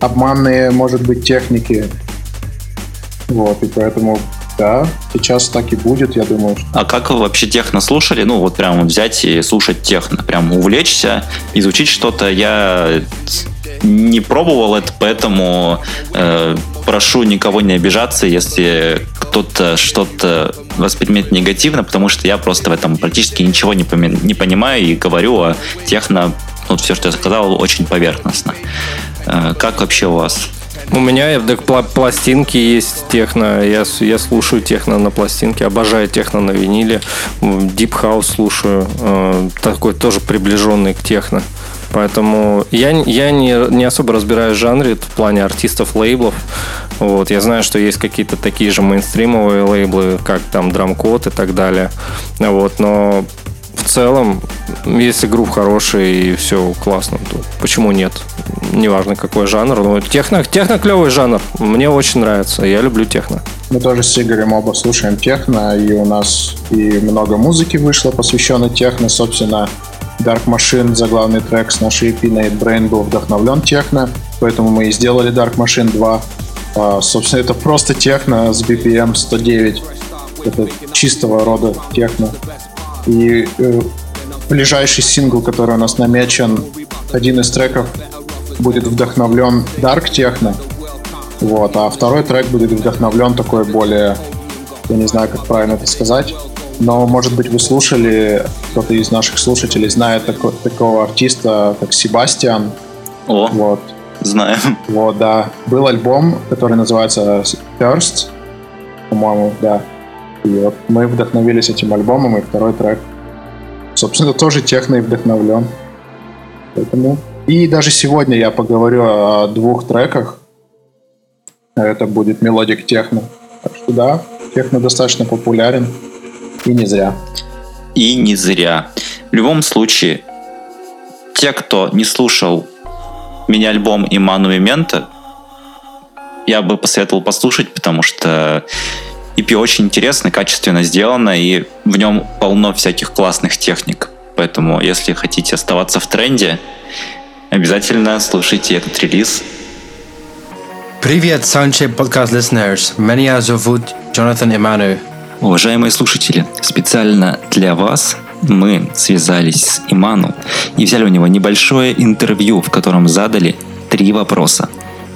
обманные, может быть, техники. Вот, и поэтому да, сейчас так и будет, я думаю. А как вы вообще техно слушали? Ну, вот прям взять и слушать техно, прям увлечься, изучить что-то. Я не пробовал это, поэтому э, прошу никого не обижаться, если кто-то что-то воспримет негативно, потому что я просто в этом практически ничего не, поми- не понимаю и говорю о техно, ну, все, что я сказал, очень поверхностно. Э, как вообще у вас? У меня пла- пластинки есть техно. Я, я слушаю техно на пластинке. Обожаю техно на виниле. Deep House слушаю. Э, такой тоже приближенный к техно. Поэтому я, я не, не особо разбираюсь в жанре в плане артистов, лейблов. Вот, я знаю, что есть какие-то такие же мейнстримовые лейблы, как там Драмкод и так далее. Вот, но в целом, если групп хороший и все классно, то почему нет? Неважно, какой жанр. Но техно, техно клевый жанр. Мне очень нравится. Я люблю техно. Мы тоже с Игорем оба слушаем техно, и у нас и много музыки вышло, посвященной техно. Собственно, Dark Machine, заглавный трек с нашей EP Night Brain был вдохновлен техно, поэтому мы и сделали Dark Machine 2. А, собственно, это просто техно с BPM 109. Это чистого рода техно. И э, ближайший сингл, который у нас намечен, один из треков будет вдохновлен Dark Techno. Вот, а второй трек будет вдохновлен такой более, я не знаю, как правильно это сказать, но, может быть, вы слушали, кто-то из наших слушателей знает такого, такого артиста, как Себастьян. О, вот. знаю. Вот, да. Был альбом, который называется First, по-моему, да. И вот мы вдохновились этим альбомом, и второй трек, собственно, тоже техно и вдохновлен. Поэтому... И даже сегодня я поговорю о двух треках. Это будет melodic techno. Так что да, техно достаточно популярен. И не зря. И не зря. В любом случае, те, кто не слушал мини-альбом и Мемента, я бы посоветовал послушать, потому что EP очень интересно, качественно сделано, и в нем полно всяких классных техник. Поэтому, если хотите оставаться в тренде, обязательно слушайте этот релиз. Привет, Soundcheck подкаст listeners. Меня зовут Джонатан Эману. Уважаемые слушатели, специально для вас мы связались с Иману и взяли у него небольшое интервью, в котором задали три вопроса.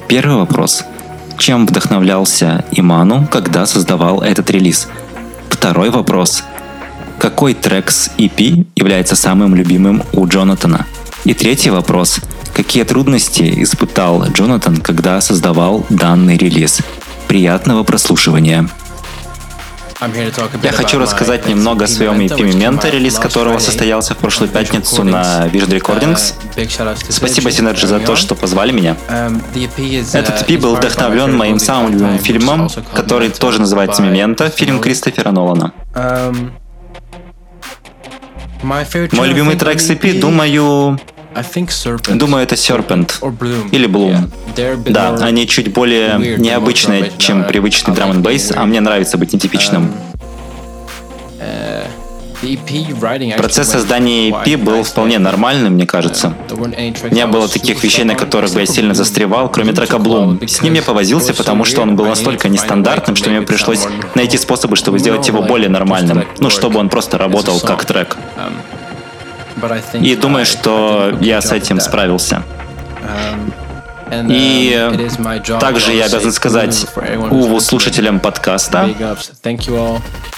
Первый вопрос. Чем вдохновлялся Иману, когда создавал этот релиз? Второй вопрос. Какой трек с EP является самым любимым у Джонатана? И третий вопрос. Какие трудности испытал Джонатан, когда создавал данный релиз? Приятного прослушивания! Я хочу рассказать немного о своем EP Memento, релиз которого состоялся в прошлую пятницу на Vision Recordings. Спасибо Synergy за то, что позвали меня. Этот EP был вдохновлен моим самым любимым фильмом, который тоже называется Memento, фильм Кристофера Нолана. Мой любимый трек с EP, думаю, Думаю, это Serpent или Bloom. Да, они чуть более необычные, чем привычный драм н бейс, а мне нравится быть нетипичным. Процесс создания EP был вполне нормальным, мне кажется. Не было таких вещей, на которых бы я сильно застревал, кроме трека Bloom. С ним я повозился, потому что он был настолько нестандартным, что мне пришлось найти способы, чтобы сделать его более нормальным. Ну, чтобы он просто работал как трек. И думаю, что я с этим справился. И также я обязан сказать уву слушателям подкаста.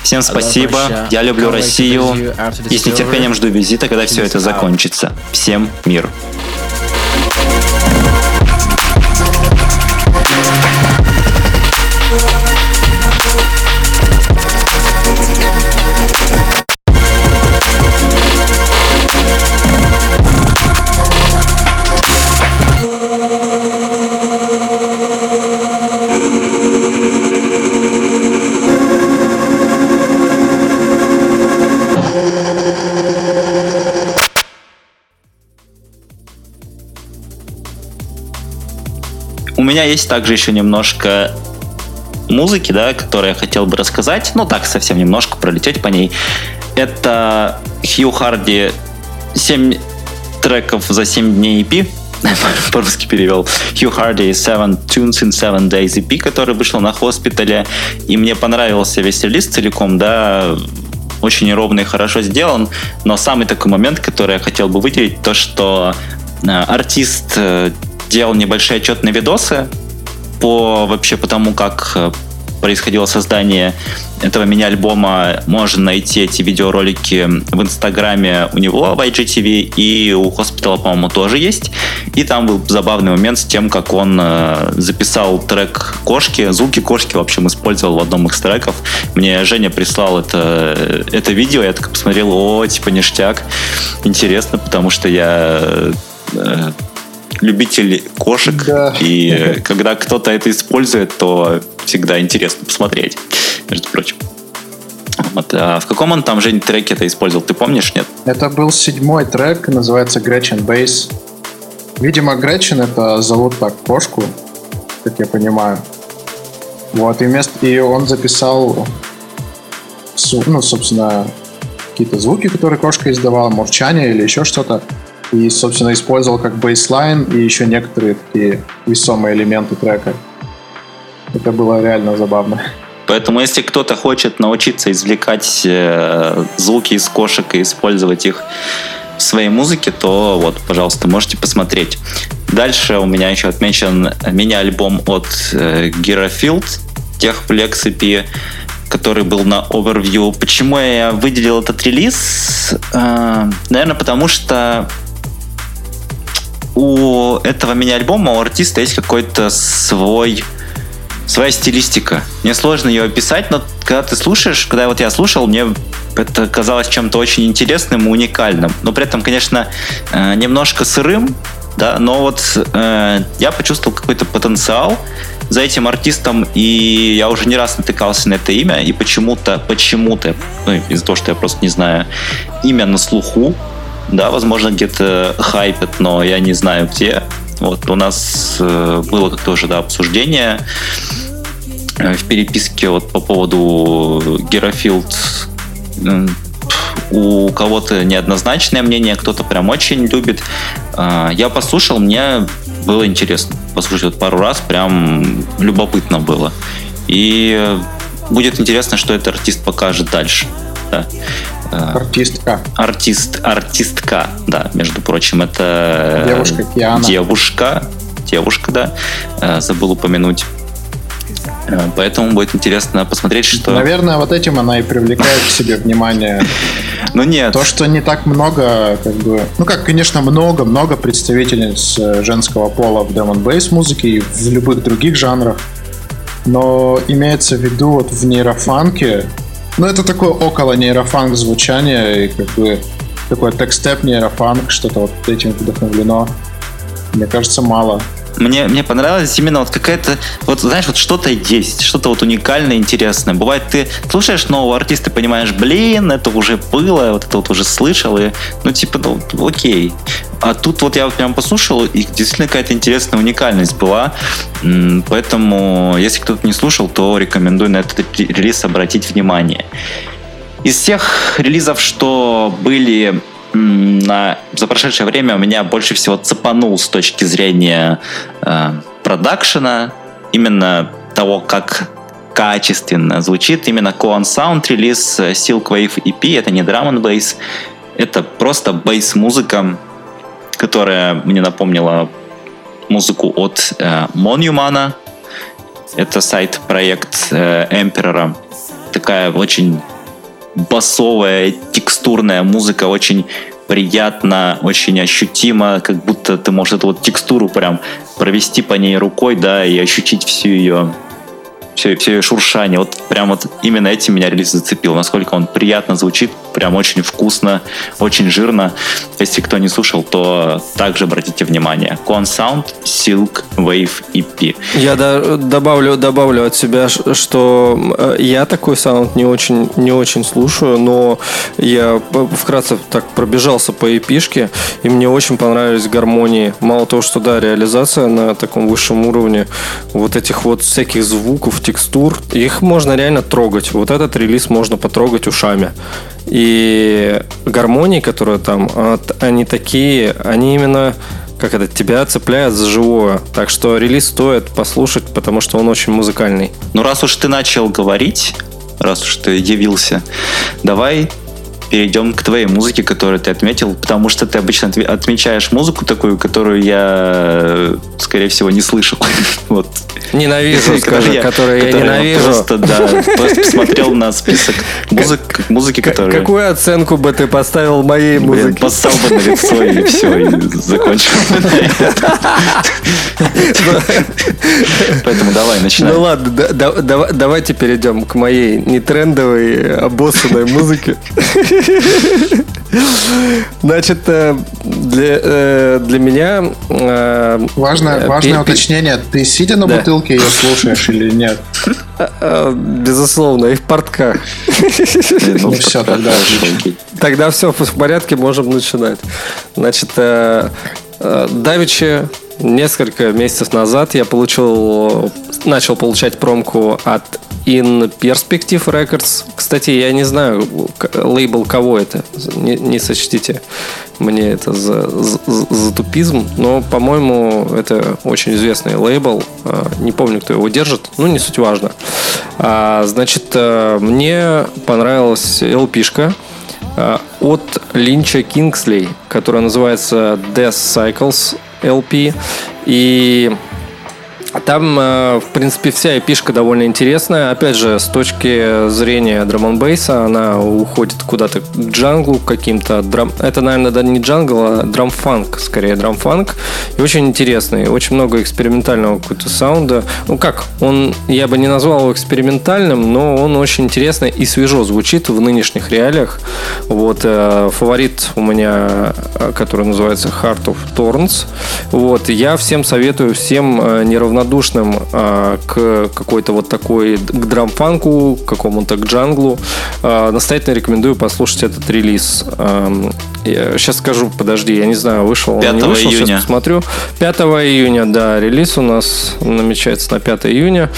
Всем спасибо. Я люблю Россию. И с нетерпением жду визита, когда все это закончится. Всем мир. Меня есть также еще немножко музыки, да, которую я хотел бы рассказать. Ну, так, совсем немножко пролететь по ней. Это Хью Харди 7 треков за 7 дней EP. (laughs) По-русски перевел. Хью Харди 7 Tunes in 7 Days EP, который вышел на хоспитале. И мне понравился весь релиз целиком, да, очень ровный хорошо сделан. Но самый такой момент, который я хотел бы выделить, то, что э, артист э, делал небольшие отчетные видосы по вообще по тому, как э, происходило создание этого мини-альбома. Можно найти эти видеоролики в Инстаграме у него, в IGTV, и у Hospital, по-моему, тоже есть. И там был забавный момент с тем, как он э, записал трек кошки. Звуки кошки, в общем, использовал в одном из треков. Мне Женя прислал это, это видео, я так посмотрел, о, типа ништяк. Интересно, потому что я э, любитель кошек, да. и когда кто-то это использует, то всегда интересно посмотреть, между прочим. Вот, а в каком он там, Жень, треке это использовал, ты помнишь, нет? Это был седьмой трек, называется Gretchen Bass. Видимо, Gretchen это зовут так кошку, как я понимаю. Вот, и, вместо, и он записал, ну, собственно, какие-то звуки, которые кошка издавала, мурчание или еще что-то и, собственно, использовал как бейслайн и еще некоторые такие весомые элементы трека. Это было реально забавно. Поэтому, если кто-то хочет научиться извлекать э, звуки из кошек и использовать их в своей музыке, то вот, пожалуйста, можете посмотреть. Дальше у меня еще отмечен мини-альбом от э, Girafield, Техфлекс EP, который был на Overview. Почему я выделил этот релиз? Э, наверное, потому что у этого мини-альбома, у артиста есть какой-то свой своя стилистика. Мне сложно ее описать, но когда ты слушаешь, когда вот я слушал, мне это казалось чем-то очень интересным и уникальным. Но при этом, конечно, э, немножко сырым, да, но вот э, я почувствовал какой-то потенциал за этим артистом, и я уже не раз натыкался на это имя, и почему-то, почему-то, ну, из-за того, что я просто не знаю, имя на слуху, да, возможно, где-то хайпят, но я не знаю где. Вот у нас э, было как тоже да, обсуждение э, в переписке вот по поводу Герофилд. У кого-то неоднозначное мнение, кто-то прям очень любит. Э, я послушал, мне было интересно. Послушать вот пару раз, прям любопытно было. И будет интересно, что этот артист покажет дальше. Да. Э, артистка. Артист, артистка, да, между прочим, это девушка Киана. Девушка, девушка, да, э, забыл упомянуть. Э, поэтому будет интересно посмотреть, что... Наверное, вот этим она и привлекает к себе внимание. (laughs) Ну нет. То, что не так много, как бы... Ну как, конечно, много-много представительниц женского пола в Demon Bass музыке и в любых других жанрах. Но имеется в виду вот в нейрофанке ну, это такое около нейрофанк звучание, и как бы такой текстеп нейрофанк, что-то вот этим вдохновлено. Мне кажется, мало. Мне, мне понравилось именно вот какая-то, вот знаешь, вот что-то есть, что-то вот уникальное, интересное. Бывает, ты слушаешь нового артиста, понимаешь, блин, это уже было, вот это вот уже слышал, и, ну, типа, ну, окей. А тут вот я вот прям послушал, и действительно какая-то интересная уникальность была. Поэтому, если кто-то не слушал, то рекомендую на этот релиз обратить внимание. Из всех релизов, что были на, за прошедшее время, меня больше всего цепанул с точки зрения э, продакшена, именно того, как качественно звучит именно Coan Sound релиз Silk Wave EP. Это не Drum and Bass, это просто бейс-музыка которая мне напомнила музыку от э, Monumana. Это сайт-проект э, Emperor. Такая очень басовая, текстурная музыка, очень приятно, очень ощутимо, как будто ты можешь эту вот текстуру прям провести по ней рукой, да, и ощутить всю ее все, все шуршание. Вот прям вот именно этим меня релиз зацепил. Насколько он приятно звучит, прям очень вкусно, очень жирно. Если кто не слушал, то также обратите внимание. Con Sound Silk Wave EP. Я до, добавлю, добавлю от себя, что э, я такой саунд не очень, не очень слушаю, но я вкратце так пробежался по EP-шке, и мне очень понравились гармонии. Мало того, что да, реализация на таком высшем уровне вот этих вот всяких звуков, текстур, их можно реально трогать. Вот этот релиз можно потрогать ушами. И гармонии, которые там, они такие, они именно как это, тебя цепляют за живое. Так что релиз стоит послушать, потому что он очень музыкальный. Ну, раз уж ты начал говорить, раз уж ты явился, давай перейдем к твоей музыке, которую ты отметил, потому что ты обычно отмечаешь музыку такую, которую я, скорее всего, не слышал. (laughs) вот. Ненавижу, (laughs) скажи, я, которую я ненавижу. Просто, да, просто посмотрел на список (laughs) музык, музыки, которые... Какую оценку бы ты поставил моей музыке? Блин, поставил бы на лицо и все, и закончил. Поэтому давай, начинай. Ну ладно, давайте перейдем к моей нетрендовой, обоссанной музыке. Значит, э, для, э, для меня... Э, важное, важное уточнение. Ты сидя на да. бутылке ее слушаешь или нет? Безусловно, и в портках. Ну все, тогда Тогда все в порядке, можем начинать. Значит, Давичи несколько месяцев назад я получил, начал получать промку от In Perspective Records. Кстати, я не знаю, лейбл кого это. Не, не сочтите мне это за, за, за тупизм, но, по-моему, это очень известный лейбл. А, не помню, кто его держит, ну, не суть важно. А, значит, э, мне понравилась LP-шка э, от Линча Кингсли, которая называется Death Cycles LP. И там, э, в принципе, вся эпишка довольно интересная. Опять же, с точки зрения драм бейса она уходит куда-то к джанглу каким-то. Драм... Это, наверное, да, не джангл, а драм-фанк, скорее драм-фанк. И очень интересный. Очень много экспериментального какого-то саунда. Ну как, он, я бы не назвал его экспериментальным, но он очень интересно и свежо звучит в нынешних реалиях. Вот, э, фаворит у меня, э, который называется Heart of Thorns. Вот, я всем советую, всем неравнодушным равнодушным э, к какой-то вот такой, к драмфанку, к какому-то к джанглу, э, настоятельно рекомендую послушать этот релиз. Э, я сейчас скажу, подожди, я не знаю, вышел 5 он не вышел, июня. сейчас посмотрю. 5 июня, да, релиз у нас намечается на 5 июня.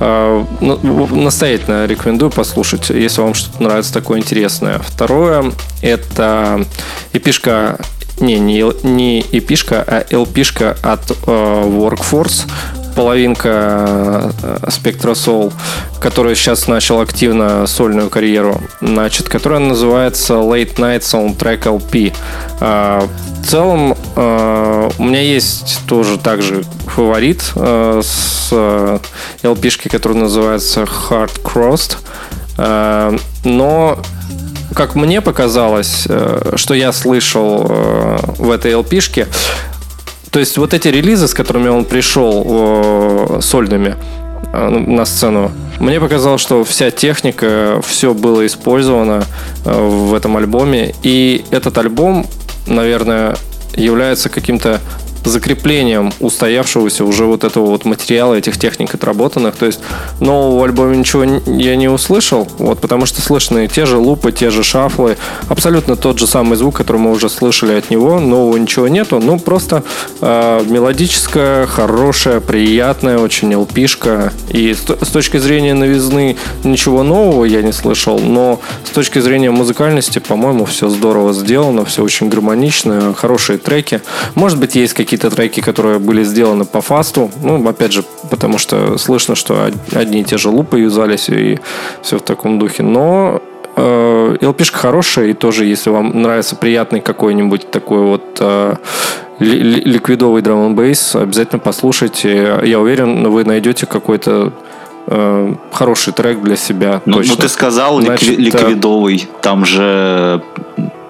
Э, настоятельно рекомендую послушать, если вам что-то нравится такое интересное. Второе, это эпишка не, не, не EP-шка, а LP-шка от э, Workforce половинка Spectra Soul, который сейчас начал активно сольную карьеру, значит, которая называется Late Night Soundtrack LP. А, в целом, а, у меня есть тоже также фаворит с LP-шки, который называется Hard Crossed, но как мне показалось, что я слышал в этой LP-шке, то есть вот эти релизы, с которыми он пришел э, сольными э, на сцену, мне показалось, что вся техника, все было использовано э, в этом альбоме. И этот альбом, наверное, является каким-то закреплением устоявшегося уже вот этого вот материала, этих техник отработанных. То есть нового альбома ничего я не услышал, вот, потому что слышны те же лупы, те же шафлы, абсолютно тот же самый звук, который мы уже слышали от него, нового ничего нету, ну просто э, мелодическая, хорошая, приятная, очень лпишка. И с, с точки зрения новизны ничего нового я не слышал, но с точки зрения музыкальности, по-моему, все здорово сделано, все очень гармонично, хорошие треки. Может быть, есть какие-то какие-то треки, которые были сделаны по фасту. Ну, опять же, потому что слышно, что одни и те же лупы юзались и все в таком духе. Но э, LP-шка хорошая, и тоже, если вам нравится приятный какой-нибудь такой вот э, ликвидовый драм бейс обязательно послушайте. Я уверен, вы найдете какой-то э, хороший трек для себя. Ну, ну ты сказал Значит, ликвидовый, там же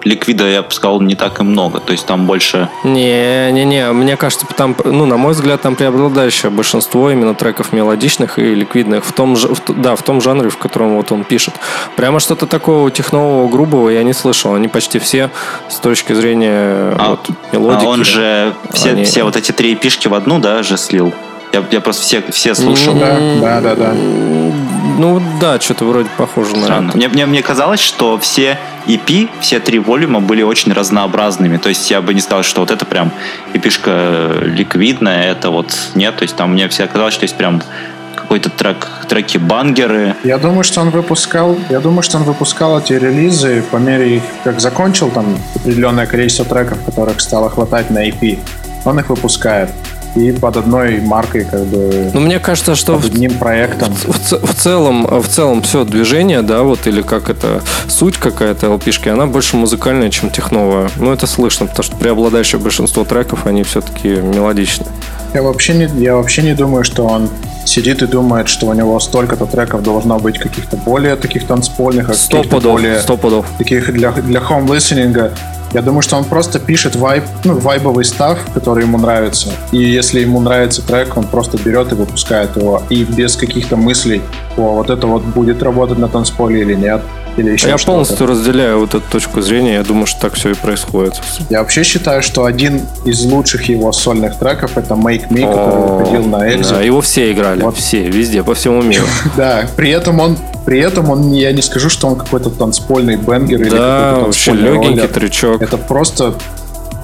ликвида, я бы сказал, не так и много. То есть там больше... Не-не-не, мне кажется, там, ну, на мой взгляд, там преобладающее большинство именно треков мелодичных и ликвидных в том же, в, да, в том жанре, в котором вот он пишет. Прямо что-то такого технового, грубого я не слышал. Они почти все с точки зрения а, вот, мелодики. А он же все, они... все вот эти три пишки в одну, да, же слил? Я, я просто все, все слушал. Да, да, да, да. Ну да, что-то вроде похоже Странно. на это. Мне, мне, мне казалось, что все EP, все три волюма были очень разнообразными. То есть я бы не сказал, что вот это прям EP-шка ликвидная, это вот нет. То есть там мне все казалось, что есть прям какой-то трек, треки бангеры. Я думаю, что он выпускал, я думаю, что он выпускал эти релизы по мере как закончил там определенное количество треков, которых стало хватать на EP. Он их выпускает. И под одной маркой как бы. Ну, мне кажется, что под одним проектом. В, в, в целом, в целом все движение, да, вот или как это суть какая-то LP-шки, она больше музыкальная, чем техновая. Ну, это слышно, потому что преобладающее большинство треков, они все-таки мелодичные. Я вообще не, я вообще не думаю, что он сидит и думает, что у него столько-то треков должно быть каких-то более таких танцпольных, а пудов, более сто пудов. таких для, для home listening. Я думаю, что он просто пишет вайб, ну, вайбовый став, который ему нравится. И если ему нравится трек, он просто берет и выпускает его. И без каких-то мыслей, о, вот это вот будет работать на танцполе или нет. Или еще я полностью разделяю вот эту точку зрения. Я думаю, что так все и происходит. Я вообще считаю, что один из лучших его сольных треков это Make Me, который выходил на Exit. Да, его все играли. Вот. Все, везде, по всему миру. (laughs) Да, при этом он при этом он, я не скажу, что он какой-то танцпольный бенгер или какой-то вообще легенький трючок. Это просто,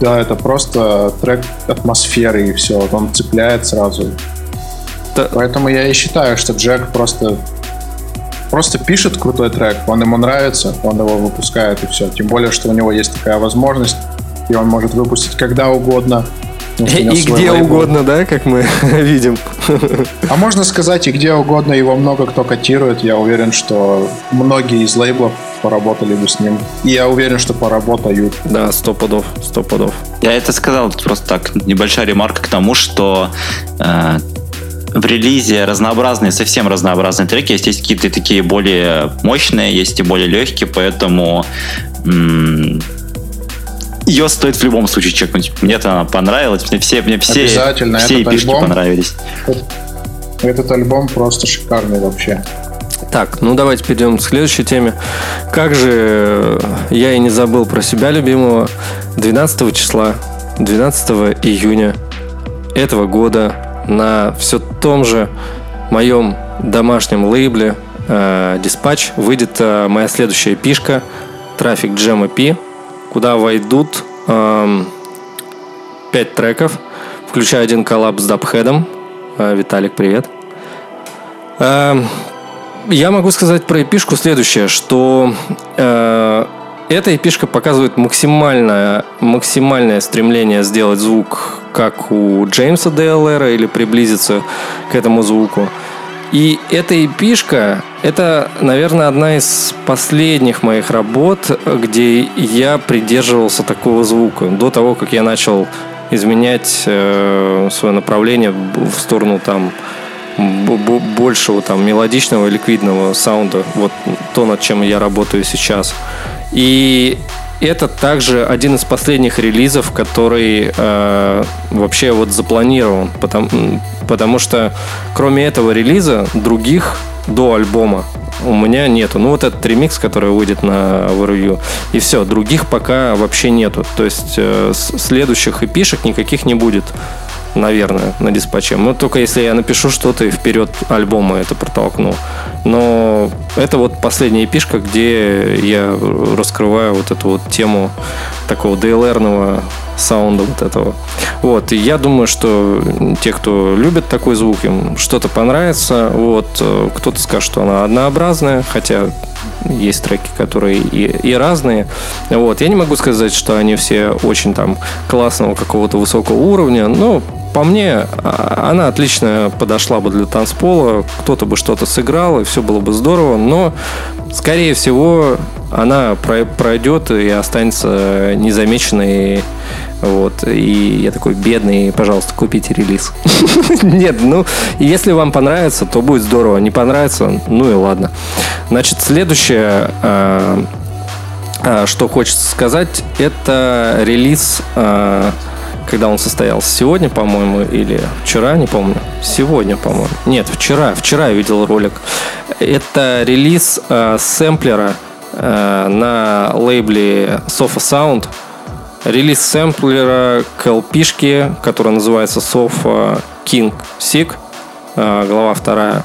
да, это просто трек атмосферы и все. Вот он цепляет сразу. Да. Поэтому я и считаю, что Джек просто просто пишет крутой трек, он ему нравится, он его выпускает и все. Тем более, что у него есть такая возможность, и он может выпустить когда угодно. И, где лейбл. угодно, да, как мы (laughs) видим. А можно сказать, и где угодно, его много кто котирует. Я уверен, что многие из лейблов поработали бы с ним. И я уверен, что поработают. Да, сто пудов, сто пудов. Я это сказал просто так, небольшая ремарка к тому, что э, в релизе разнообразные, совсем разнообразные треки. Есть, есть какие-то такие более мощные, есть и более легкие, поэтому м- ее стоит в любом случае чекнуть. Мне-то она понравилась. Мне все, мне все, Обязательно. все эпишки понравились. Этот альбом просто шикарный вообще. Так, ну давайте перейдем к следующей теме. Как же я и не забыл про себя любимого. 12 числа, 12 июня этого года на все том же моем домашнем лейбле э, Dispatch выйдет э, моя следующая пишка Traffic Jam EP, куда войдут э, 5 треков, включая один коллаб с Дабхедом. Э, Виталик, привет. Э, я могу сказать про эпишку следующее, что э, эта эпишка показывает максимальное, максимальное стремление сделать звук как у Джеймса ДЛР или приблизиться к этому звуку. И эта эпишка, это, наверное, одна из последних моих работ, где я придерживался такого звука. До того, как я начал изменять э, свое направление в сторону там большего там мелодичного ликвидного саунда. Вот то, над чем я работаю сейчас. И это также один из последних релизов, который э, вообще вот запланирован, потому, потому что кроме этого релиза других до альбома у меня нету. Ну, вот этот ремикс, который выйдет на VRU, и все, других пока вообще нету. То есть э, следующих эпишек никаких не будет наверное, на диспаче. Ну, только если я напишу что-то и вперед альбома это протолкну. Но это вот последняя пишка, где я раскрываю вот эту вот тему такого DLR-ного саунда вот этого. Вот, и я думаю, что те, кто любит такой звук, им что-то понравится. Вот, э, кто-то скажет, что она однообразная, хотя есть треки, которые и, и разные. Вот, я не могу сказать, что они все очень там классного какого-то высокого уровня, но по мне, а, она отлично подошла бы для танцпола, кто-то бы что-то сыграл, и все было бы здорово, но, скорее всего, она пройдет и останется незамеченной вот. И я такой бедный, пожалуйста, купите релиз. (laughs) Нет, ну, если вам понравится, то будет здорово. Не понравится, ну и ладно. Значит, следующее, а, а, что хочется сказать, это релиз когда он состоялся. Сегодня, по-моему, или вчера, не помню. Сегодня, по-моему. Нет, вчера. Вчера я видел ролик. Это релиз э, сэмплера э, на лейбле Sofa Sound. Релиз сэмплера к LP, которая называется Sofa King Sig, э, глава вторая.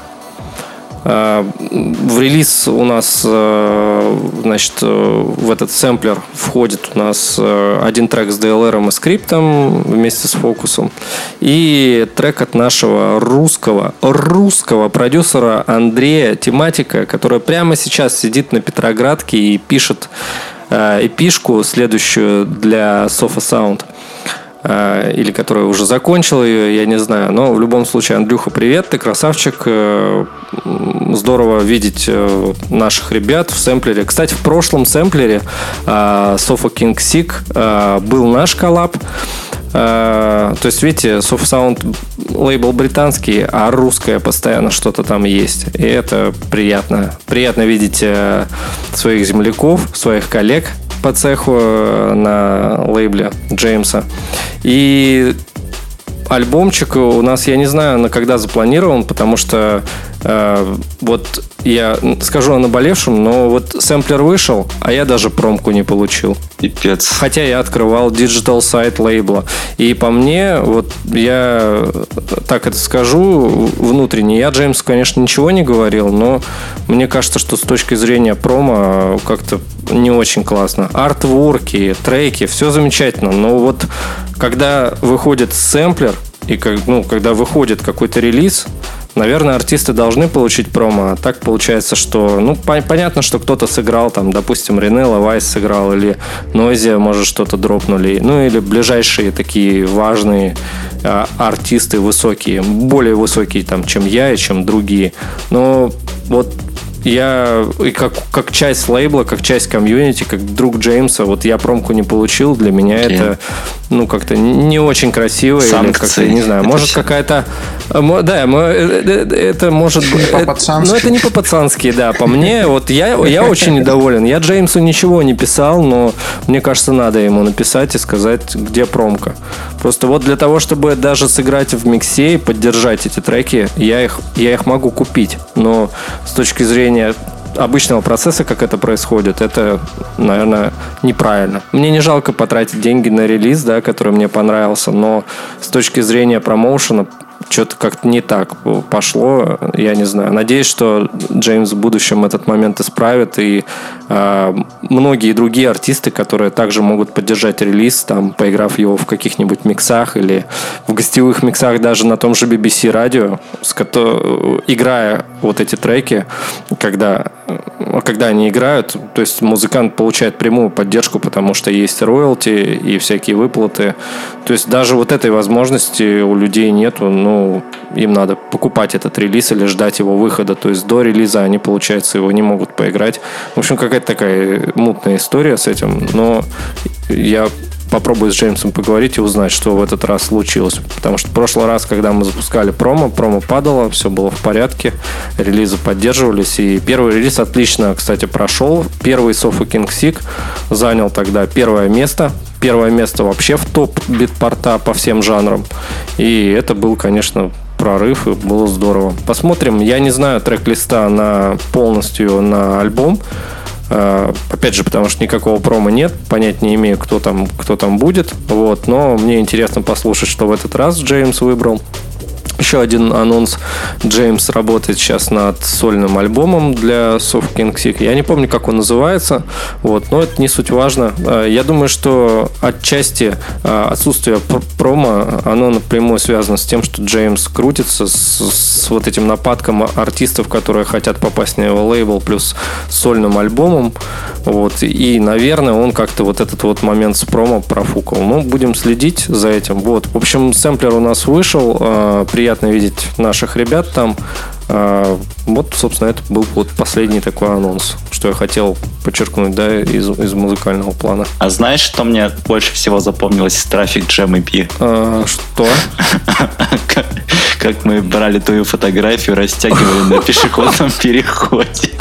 Э, в релиз у нас, э, значит, э, в этот сэмплер входит у нас один трек с DLR и скриптом вместе с фокусом и трек от нашего русского, русского продюсера Андрея Тематика, который прямо сейчас сидит на Петроградке и пишет эпишку следующую для Sofa Sound. Э, или который уже закончил ее, я не знаю. Но в любом случае, Андрюха, привет, ты красавчик. Э, здорово видеть э, наших ребят в сэмплере. Кстати, в прошлом сэмплере Sofa King Sick э, был наш коллаб. Э, то есть, видите, Soft Sound лейбл британский, а русское постоянно что-то там есть. И это приятно. Приятно видеть э, своих земляков, своих коллег по цеху э, на лейбле Джеймса. И альбомчик у нас, я не знаю, на когда запланирован, потому что вот я скажу о наболевшем, но вот сэмплер вышел, а я даже промку не получил. Пипец. Хотя я открывал digital сайт лейбла. И по мне, вот я так это скажу внутренне, я Джеймсу, конечно, ничего не говорил, но мне кажется, что с точки зрения промо как-то не очень классно. Artwork и, треки, все замечательно, но вот когда выходит сэмплер, и как, ну, когда выходит какой-то релиз, наверное, артисты должны получить промо. А так получается, что, ну, по- понятно, что кто-то сыграл, там, допустим, Ренелла Вайс сыграл, или Нойзия, может, что-то дропнули. Ну, или ближайшие такие важные а, артисты высокие, более высокие, там, чем я и чем другие. Но вот я и как, как часть лейбла, как часть комьюнити, как друг Джеймса, вот я промку не получил, для меня okay. это ну как-то не очень красиво Санкции. или как-то не знаю, это может какая-то да, э, э, это может быть. Ну это не по-пацански, да, по мне (laughs) вот я я очень недоволен. Я Джеймсу ничего не писал, но мне кажется надо ему написать и сказать, где промка. Просто вот для того, чтобы даже сыграть в миксе и поддержать эти треки, я их я их могу купить, но с точки зрения обычного процесса, как это происходит, это, наверное, неправильно. Мне не жалко потратить деньги на релиз, да, который мне понравился, но с точки зрения промоушена что-то как-то не так пошло, я не знаю. Надеюсь, что Джеймс в будущем этот момент исправит, и э, многие другие артисты, которые также могут поддержать релиз, там, поиграв его в каких-нибудь миксах или в гостевых миксах даже на том же BBC радио, играя вот эти треки, когда, когда они играют, то есть музыкант получает прямую поддержку, потому что есть роялти и всякие выплаты. То есть даже вот этой возможности у людей нету, ну, им надо покупать этот релиз или ждать его выхода. То есть до релиза они, получается, его не могут поиграть. В общем, какая-то такая мутная история с этим. Но я попробую с Джеймсом поговорить и узнать, что в этот раз случилось. Потому что в прошлый раз, когда мы запускали промо, промо падало, все было в порядке, релизы поддерживались. И первый релиз отлично, кстати, прошел. Первый Sofa King Sig занял тогда первое место. Первое место вообще в топ битпорта по всем жанрам. И это был, конечно, прорыв, и было здорово. Посмотрим. Я не знаю трек-листа на полностью на альбом. Э, опять же, потому что никакого промо нет, понять не имею, кто там, кто там будет. Вот, но мне интересно послушать, что в этот раз Джеймс выбрал. Еще один анонс. Джеймс работает сейчас над сольным альбомом для Soft King Sick. Я не помню, как он называется, вот, но это не суть важно. Э, я думаю, что отчасти э, отсутствие промо, оно напрямую связано с тем, что Джеймс крутится с, с вот этим нападком артистов, которые хотят попасть на его лейбл, плюс сольным альбомом. Вот, и, наверное, он как-то вот этот вот момент с промо профукал. Ну, будем следить за этим. Вот. В общем, сэмплер у нас вышел. Э, приятно приятно видеть наших ребят там. А, вот, собственно, это был вот последний такой анонс, что я хотел подчеркнуть, да, из, из музыкального плана. А знаешь, что мне больше всего запомнилось из трафик Jam EP? А, что? (laughs) Как мы брали твою фотографию, растягивали на пешеходном переходе.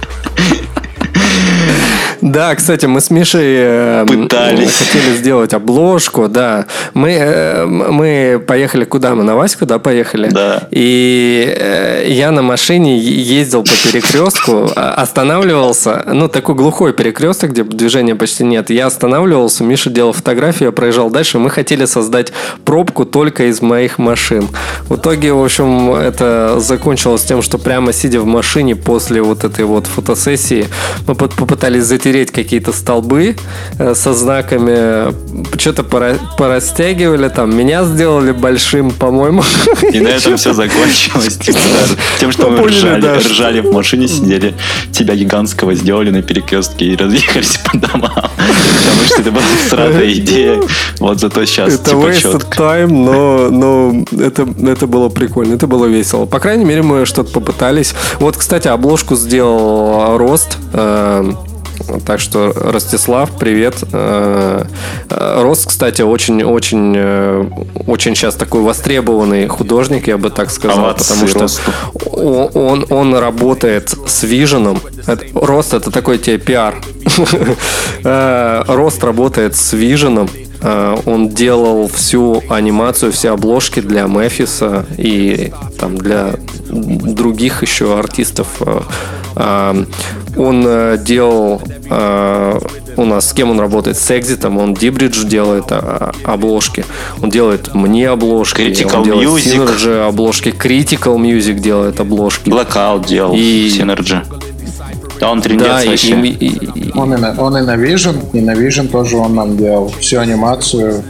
Да, кстати, мы с Мишей э, Пытались. хотели сделать обложку, да. Мы, э, мы поехали куда? Мы на Ваську, да, поехали? Да. И э, я на машине ездил по перекрестку, а, останавливался, ну, такой глухой перекресток, где движения почти нет. Я останавливался, Миша делал фотографию, я проезжал дальше. Мы хотели создать пробку только из моих машин. В итоге, в общем, это закончилось тем, что прямо сидя в машине после вот этой вот фотосессии, мы попытались затереть затереть какие-то столбы э, со знаками, что-то пора- порастягивали, там меня сделали большим, по-моему. (laughs) И на этом все (laughs) закончилось. Тем, что мы ржали, в машине, сидели, тебя гигантского сделали на перекрестке и разъехались по домам. Потому что это была сратая идея. Вот зато сейчас Это типа wasted time, но, но это, это было прикольно, это было весело. По крайней мере, мы что-то попытались. Вот, кстати, обложку сделал Рост. э, так что, Ростислав, привет. Э, э, Рост, кстати, очень-очень э, очень сейчас такой востребованный художник, я бы так сказал, Молодцы, потому что Росту. о- он, он работает с виженом. Рост это такой тебе пиар. (laughs) Рост работает с виженом. Э, Он делал всю анимацию, все обложки для Мефиса и там для других еще артистов. Э, э, Он делал у нас с кем он работает? С Экзитом. Он Дибридж делает а, обложки. Он делает мне обложки. Critical он делает Music. Synergy обложки. Critical Music делает обложки. Blackout делал И- Synergy. Да, он трендец Да, и, вообще. и- и- и- Он и, на, он и на Vision, и на Vision тоже он нам делал всю анимацию,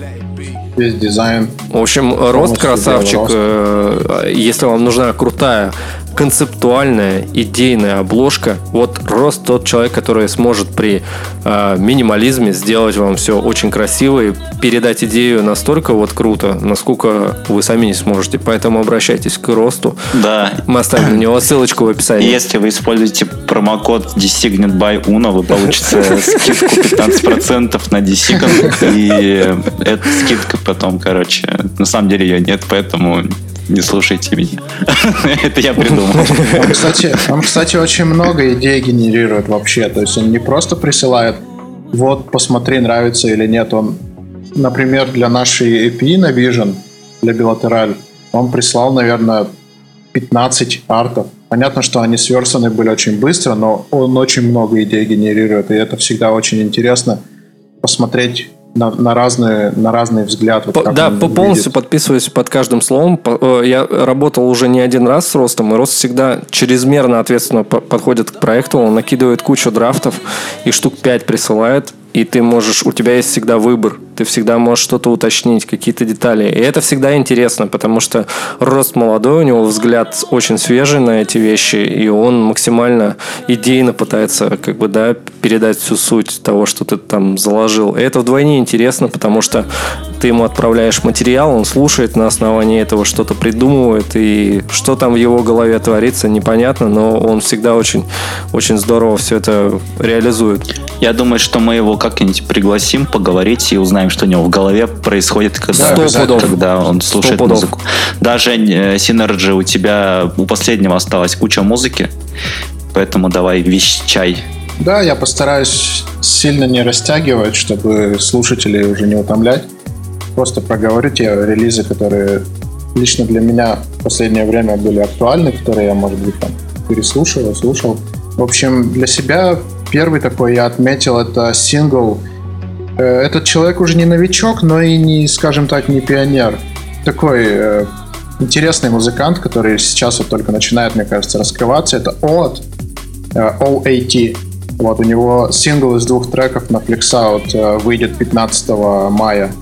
весь дизайн. в общем, Рост красавчик. Рост. Э, Если вам нужна крутая концептуальная, идейная обложка, вот Рост тот человек, который сможет при э, минимализме сделать вам все очень красиво и передать идею настолько вот круто, насколько вы сами не сможете. Поэтому обращайтесь к Росту. Да. Мы оставим на него ссылочку в описании. если вы используете промокод Designed by Uno, вы получите (laughs) скидку 15% на Designed. И эта скидка потом, короче, на самом деле ее нет, поэтому не слушайте меня. (laughs) Это я придумал. Он, (laughs) кстати, он, кстати, очень много идей генерирует вообще. То есть он не просто присылает, вот, посмотри, нравится или нет. Он, например, для нашей EP на Vision, для Bilateral, он прислал, наверное, 15 артов. Понятно, что они сверстаны были очень быстро, но он очень много идей генерирует, и это всегда очень интересно посмотреть на, на разные, на разный взгляд. вот По- да, по- полностью видит. подписываюсь под каждым словом. Э, Я работал уже не один раз с Ростом, и Рост всегда чрезмерно ответственно по- подходит к проекту. Он накидывает кучу драфтов и штук 5 присылает, и ты можешь, у тебя есть всегда выбор. Ты всегда можешь что-то уточнить, какие-то детали. И это всегда интересно, потому что Рост молодой, у него взгляд очень свежий на эти вещи, и он максимально идейно пытается как бы, да, передать всю суть того, что ты там заложил. И это вдвойне интересно, потому что ты ему отправляешь материал, он слушает на основании этого что-то придумывает, и что там в его голове творится, непонятно, но он всегда очень, очень здорово все это реализует. Я думаю, что мы его как-нибудь пригласим поговорить и узнаем, что у него в голове происходит, когда, когда он слушает музыку. Даже э, Synergy у тебя у последнего осталась куча музыки, поэтому давай вещай. Да, я постараюсь сильно не растягивать, чтобы слушателей уже не утомлять. Просто проговорю те релизы, которые лично для меня в последнее время были актуальны, которые я, может быть, там переслушивал, слушал. В общем, для себя первый такой я отметил это сингл. Э, Этот человек уже не новичок, но и не, скажем так, не пионер. Такой э, интересный музыкант, который сейчас вот только начинает, мне кажется, раскрываться. Это От, э, OAT. Вот у него сингл из двух треков на Flexout э, выйдет 15 мая.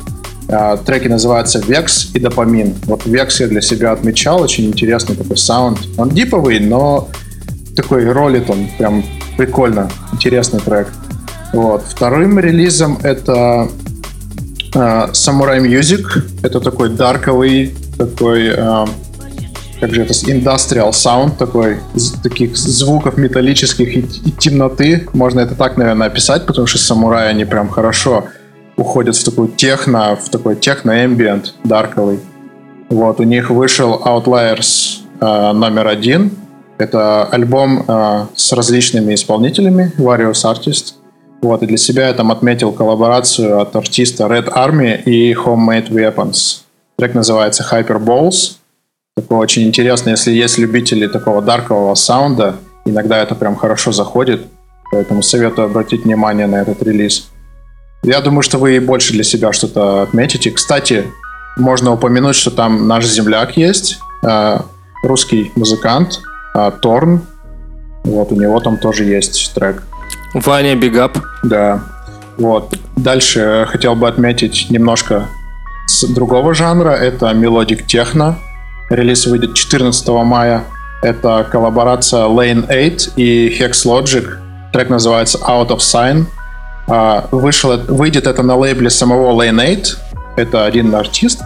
Э, Треки называются Vex и Допамин. Вот Vex я для себя отмечал, очень интересный такой саунд. Он диповый, но такой ролит он прям прикольно, интересный трек. Вот. Вторым релизом это э, Samurai Music. Это такой дарковый, такой э, как же это, индастриал саунд такой, таких звуков металлических и, и темноты. Можно это так, наверное, описать, потому что самураи, они прям хорошо уходят в такую техно, в такой техно-эмбиент дарковый. Вот, у них вышел Outliers э, номер один. Это альбом э, с различными исполнителями, Various Artists. Вот, и для себя я там отметил коллаборацию от артиста Red Army и Homemade Weapons. Трек называется Hyperballs. Такой очень интересно, если есть любители такого даркового саунда, иногда это прям хорошо заходит, поэтому советую обратить внимание на этот релиз. Я думаю, что вы и больше для себя что-то отметите. Кстати, можно упомянуть, что там наш земляк есть, э, русский музыкант, э, Торн. Вот, у него там тоже есть трек. Ваня, big up. Да. Вот. Дальше хотел бы отметить немножко с другого жанра. Это melodic techno. Релиз выйдет 14 мая. Это коллаборация Lane 8 и Hexlogic. Трек называется Out of Sign. А, вышел, выйдет это на лейбле самого Lane 8. Это один артист.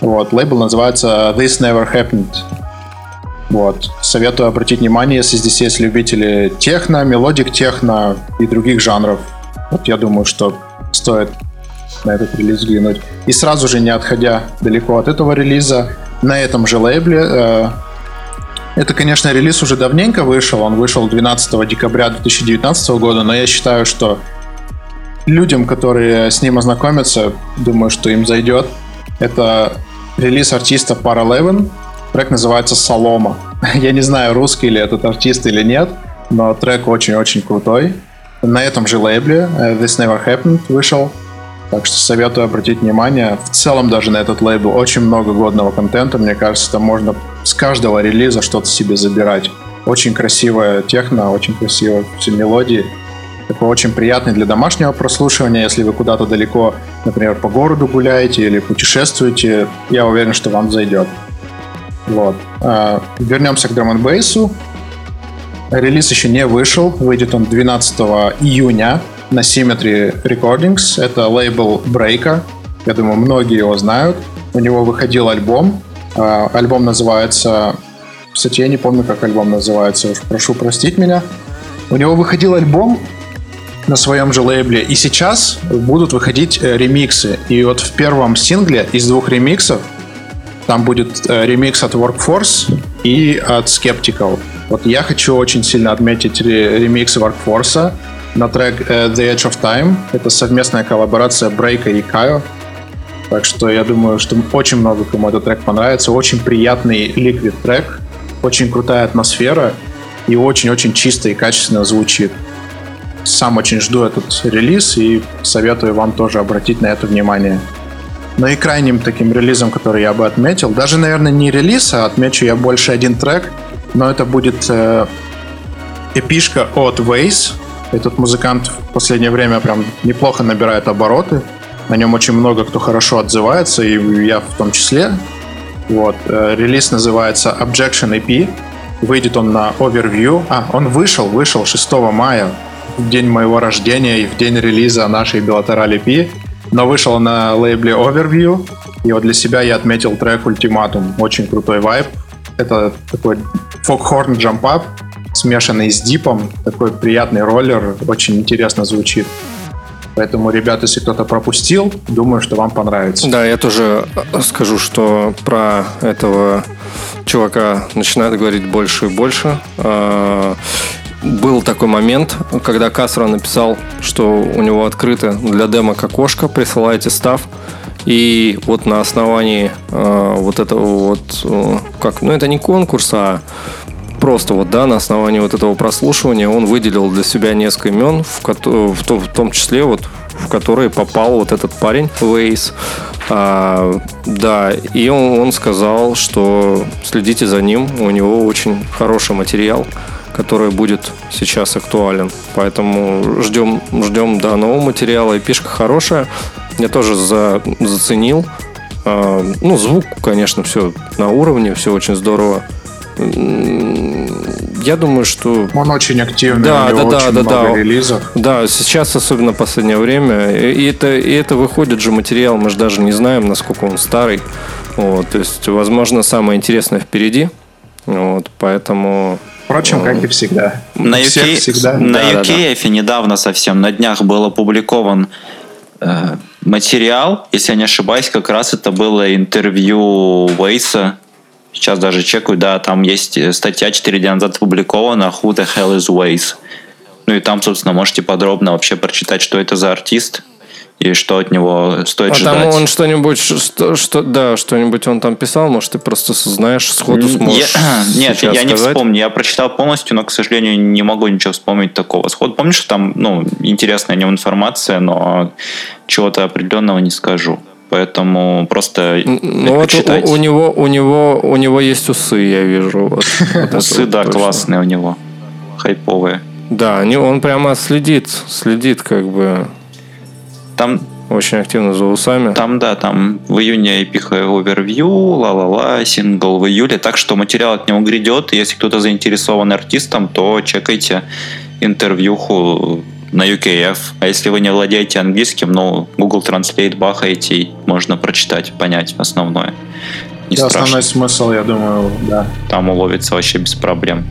Вот. Лейбл называется This Never Happened. Вот. Советую обратить внимание, если здесь есть любители техно, melodic techno и других жанров. Вот я думаю, что стоит на этот релиз взглянуть. И сразу же, не отходя далеко от этого релиза, на этом же лейбле э, это, конечно, релиз уже давненько вышел. Он вышел 12 декабря 2019 года, но я считаю, что людям, которые с ним ознакомятся, думаю, что им зайдет. Это релиз артиста Paraleven. Трек называется «Солома». (laughs) Я не знаю, русский ли этот артист или нет, но трек очень-очень крутой. На этом же лейбле э, This Never Happened вышел. Так что советую обратить внимание. В целом даже на этот лейбл очень много годного контента. Мне кажется, там можно с каждого релиза что-то себе забирать. Очень красивая техно, очень красивые все мелодии. Такой очень приятный для домашнего прослушивания, если вы куда-то далеко, например, по городу гуляете или путешествуете. Я уверен, что вам зайдет. Вот. А, вернемся к драм бейсу Релиз еще не вышел. Выйдет он 12 июня на Symmetry Recordings. Это лейбл Брейка. Я думаю, многие его знают. У него выходил альбом. А, альбом называется... Кстати, я не помню, как альбом называется. Уж прошу простить меня. У него выходил альбом на своем же лейбле. И сейчас будут выходить э, ремиксы. И вот в первом сингле из двух ремиксов там будет э, ремикс от Workforce и от Skeptical. Вот я хочу очень сильно отметить ремикс Workforce на трек э, The Edge of Time. Это совместная коллаборация Брейка и Кайо. Так что я думаю, что очень много кому этот трек понравится. Очень приятный ликвид трек, очень крутая атмосфера и очень-очень чисто и качественно звучит. Сам очень жду этот релиз и советую вам тоже обратить на это внимание. Ну и крайним таким релизом, который я бы отметил, даже, наверное, не релиз, а отмечу я больше один трек, но это будет э, эпишка от Waze. Этот музыкант в последнее время прям неплохо набирает обороты. На нем очень много кто хорошо отзывается, и я в том числе. Вот. Э, релиз называется Objection EP. Выйдет он на Overview. А, он вышел, вышел 6 мая, в день моего рождения и в день релиза нашей Bilateral EP но вышел на лейбле Overview, и вот для себя я отметил трек Ultimatum. Очень крутой вайб. Это такой Jump Up, смешанный с дипом. Такой приятный роллер, очень интересно звучит. Поэтому, ребята, если кто-то пропустил, думаю, что вам понравится. Да, я тоже скажу, что про этого чувака начинают говорить больше и больше. Был такой момент, когда Кастро написал, что у него открыто для демок окошко, присылайте став. И вот на основании э, вот этого вот, э, как, ну это не конкурс, а просто вот, да, на основании вот этого прослушивания он выделил для себя несколько имен, в, в, том, в том числе вот в которые попал вот этот парень Вейс. А, да, и он, он сказал, что следите за ним, у него очень хороший материал который будет сейчас актуален. Поэтому ждем, ждем да, нового материала. И пишка хорошая. Я тоже за, заценил. А, ну, звук, конечно, все на уровне, все очень здорово. Я думаю, что... Он очень активный, да, у него да, очень да, много да. релизов. Да, сейчас, особенно в последнее время. И это, и это выходит же материал, мы же даже не знаем, насколько он старый. Вот, то есть, возможно, самое интересное впереди. Вот, поэтому Впрочем, как и всегда. На, UK, всегда. на да, UKF да, да. недавно совсем, на днях был опубликован э, материал, если я не ошибаюсь, как раз это было интервью Вейса. Сейчас даже чекаю, да, там есть статья 4 дня назад опубликована «Who the hell is Waze?». Ну и там, собственно, можете подробно вообще прочитать, что это за артист и что от него стоит а ждать. Там он что-нибудь, что, что, да, что-нибудь он там писал, может, ты просто знаешь, сходу сможешь я, (clears throat) Нет, я сказать. не вспомню, я прочитал полностью, но, к сожалению, не могу ничего вспомнить такого сходу. Помнишь, что там, ну, интересная о нем информация, но чего-то определенного не скажу. Поэтому просто ну, вот у, у него у него у него есть усы, я вижу. (laughs) усы, да, классные у него, хайповые. Да, они, он прямо следит, следит как бы Там, очень активно за усами. там, да, там в июне эпиха овервью, ла-ла-ла, сингл в июле, так что материал от него грядет. Если кто-то заинтересован артистом, то чекайте интервьюху на UKF. А если вы не владеете английским, ну, Google Translate бахаете, и можно прочитать, понять основное. Не Да, страшно. основной смысл, я думаю, да. там уловится вообще без проблем.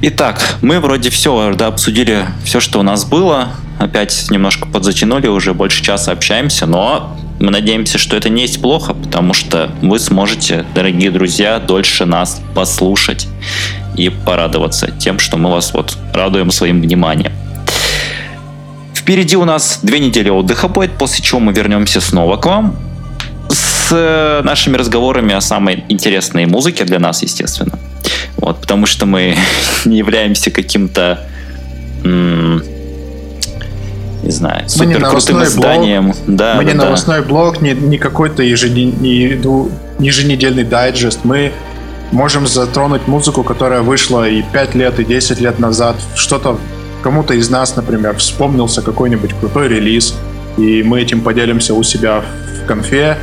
Итак, мы вроде все, да, обсудили все, что у нас было. Опять немножко подзатянули, уже больше часа общаемся, но мы надеемся, что это не есть плохо, потому что вы сможете, дорогие друзья, дольше нас послушать и порадоваться тем, что мы вас вот радуем своим вниманием. Впереди у нас две недели отдыха будет, после чего мы вернемся снова к вам с э, нашими разговорами о самой интересной музыке для нас, естественно. Вот, потому что мы (laughs) не являемся каким-то не знаю, супер крутым изданием. Да, мы да, не да. новостной блог, не, не какой-то ежеден- не ду- еженедельный дайджест. Мы можем затронуть музыку, которая вышла и 5 лет, и 10 лет назад. Что-то кому-то из нас, например, вспомнился какой-нибудь крутой релиз, и мы этим поделимся у себя в конфе,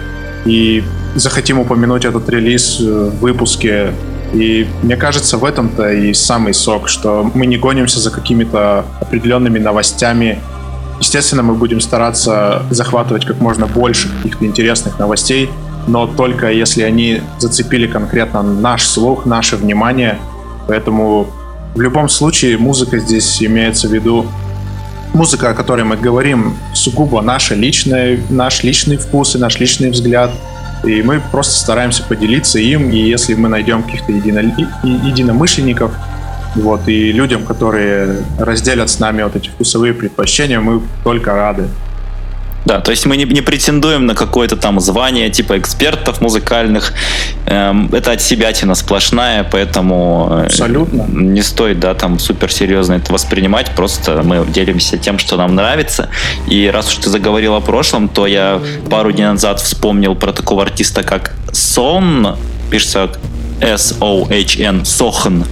и захотим упомянуть этот релиз э, в выпуске. И мне кажется, в этом-то и самый сок, что мы не гонимся за какими-то определенными новостями, Естественно, мы будем стараться захватывать как можно больше каких-то интересных новостей, но только если они зацепили конкретно наш слух, наше внимание. Поэтому в любом случае музыка здесь имеется в виду музыка, о которой мы говорим, сугубо наша личная, наш личный вкус и наш личный взгляд. И мы просто стараемся поделиться им, и если мы найдем каких-то едино- единомышленников, вот, и людям, которые разделят с нами вот эти вкусовые предпочтения, мы только рады. Да, то есть мы не, не претендуем на какое-то там звание типа экспертов музыкальных. Эм, это от себя сплошная, поэтому э, Абсолютно. не стоит, да, там супер серьезно это воспринимать. Просто мы делимся тем, что нам нравится. И раз уж ты заговорил о прошлом, то я пару дней назад вспомнил про такого артиста, как Сон, пишется S-O-H-N, Сохан.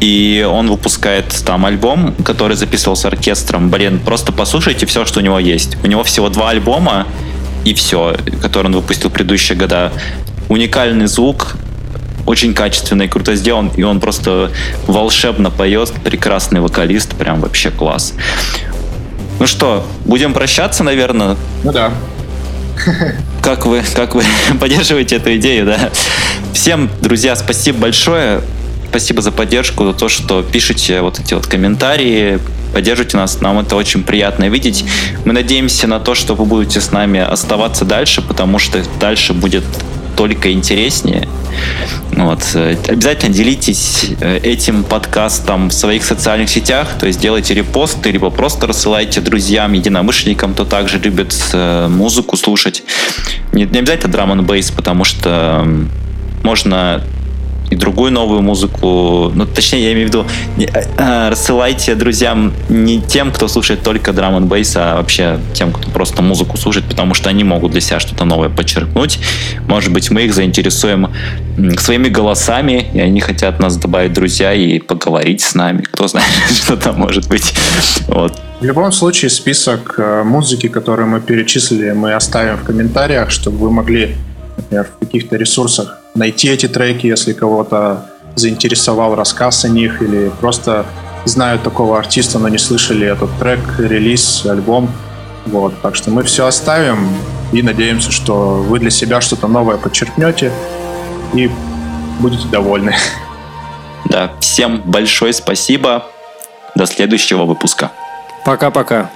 И он выпускает там альбом, который записывал с оркестром. Блин, просто послушайте все, что у него есть. У него всего два альбома, и все, который он выпустил в предыдущие года. Уникальный звук, очень качественный, круто сделан, и он просто волшебно поет, прекрасный вокалист, прям вообще класс. Ну что, будем прощаться, наверное. Ну да. (laughs) Как вы, как вы (laughs) поддерживаете эту идею, да? Всем, друзья, спасибо большое. Спасибо за поддержку, за то, что пишете вот эти вот комментарии, поддерживаете нас. Нам это очень приятно видеть. Мы надеемся на то, что вы будете с нами оставаться дальше, потому что дальше будет только интереснее. Вот. Обязательно делитесь э, этим подкастом в своих социальных сетях, то есть делайте репосты, либо просто рассылайте друзьям, единомышленникам, кто также любит э, музыку слушать. Не, не обязательно драм н потому что можно и другую новую музыку. Ну, точнее, я имею в виду, не- э, рассылайте друзьям не тем, кто слушает только драм н а вообще тем, кто просто музыку слушает, потому что они могут для себя что-то новое подчеркнуть. Может быть, мы их заинтересуем своими голосами, и они хотят нас добавить друзья и поговорить с нами. Кто знает, (laughs) что там может быть. Вот. В любом случае, список э, музыки, которую мы перечислили, мы оставим в комментариях, чтобы вы могли, например, в каких-то ресурсах найти эти треки, если кого-то заинтересовал рассказ о них, или просто знают такого артиста, но не слышали этот трек, релиз, альбом. Вот, так что мы все оставим и надеемся, что вы для себя что-то новое подчеркнете и будете довольны. Да, всем большое спасибо. До следующего выпуска. Пока-пока.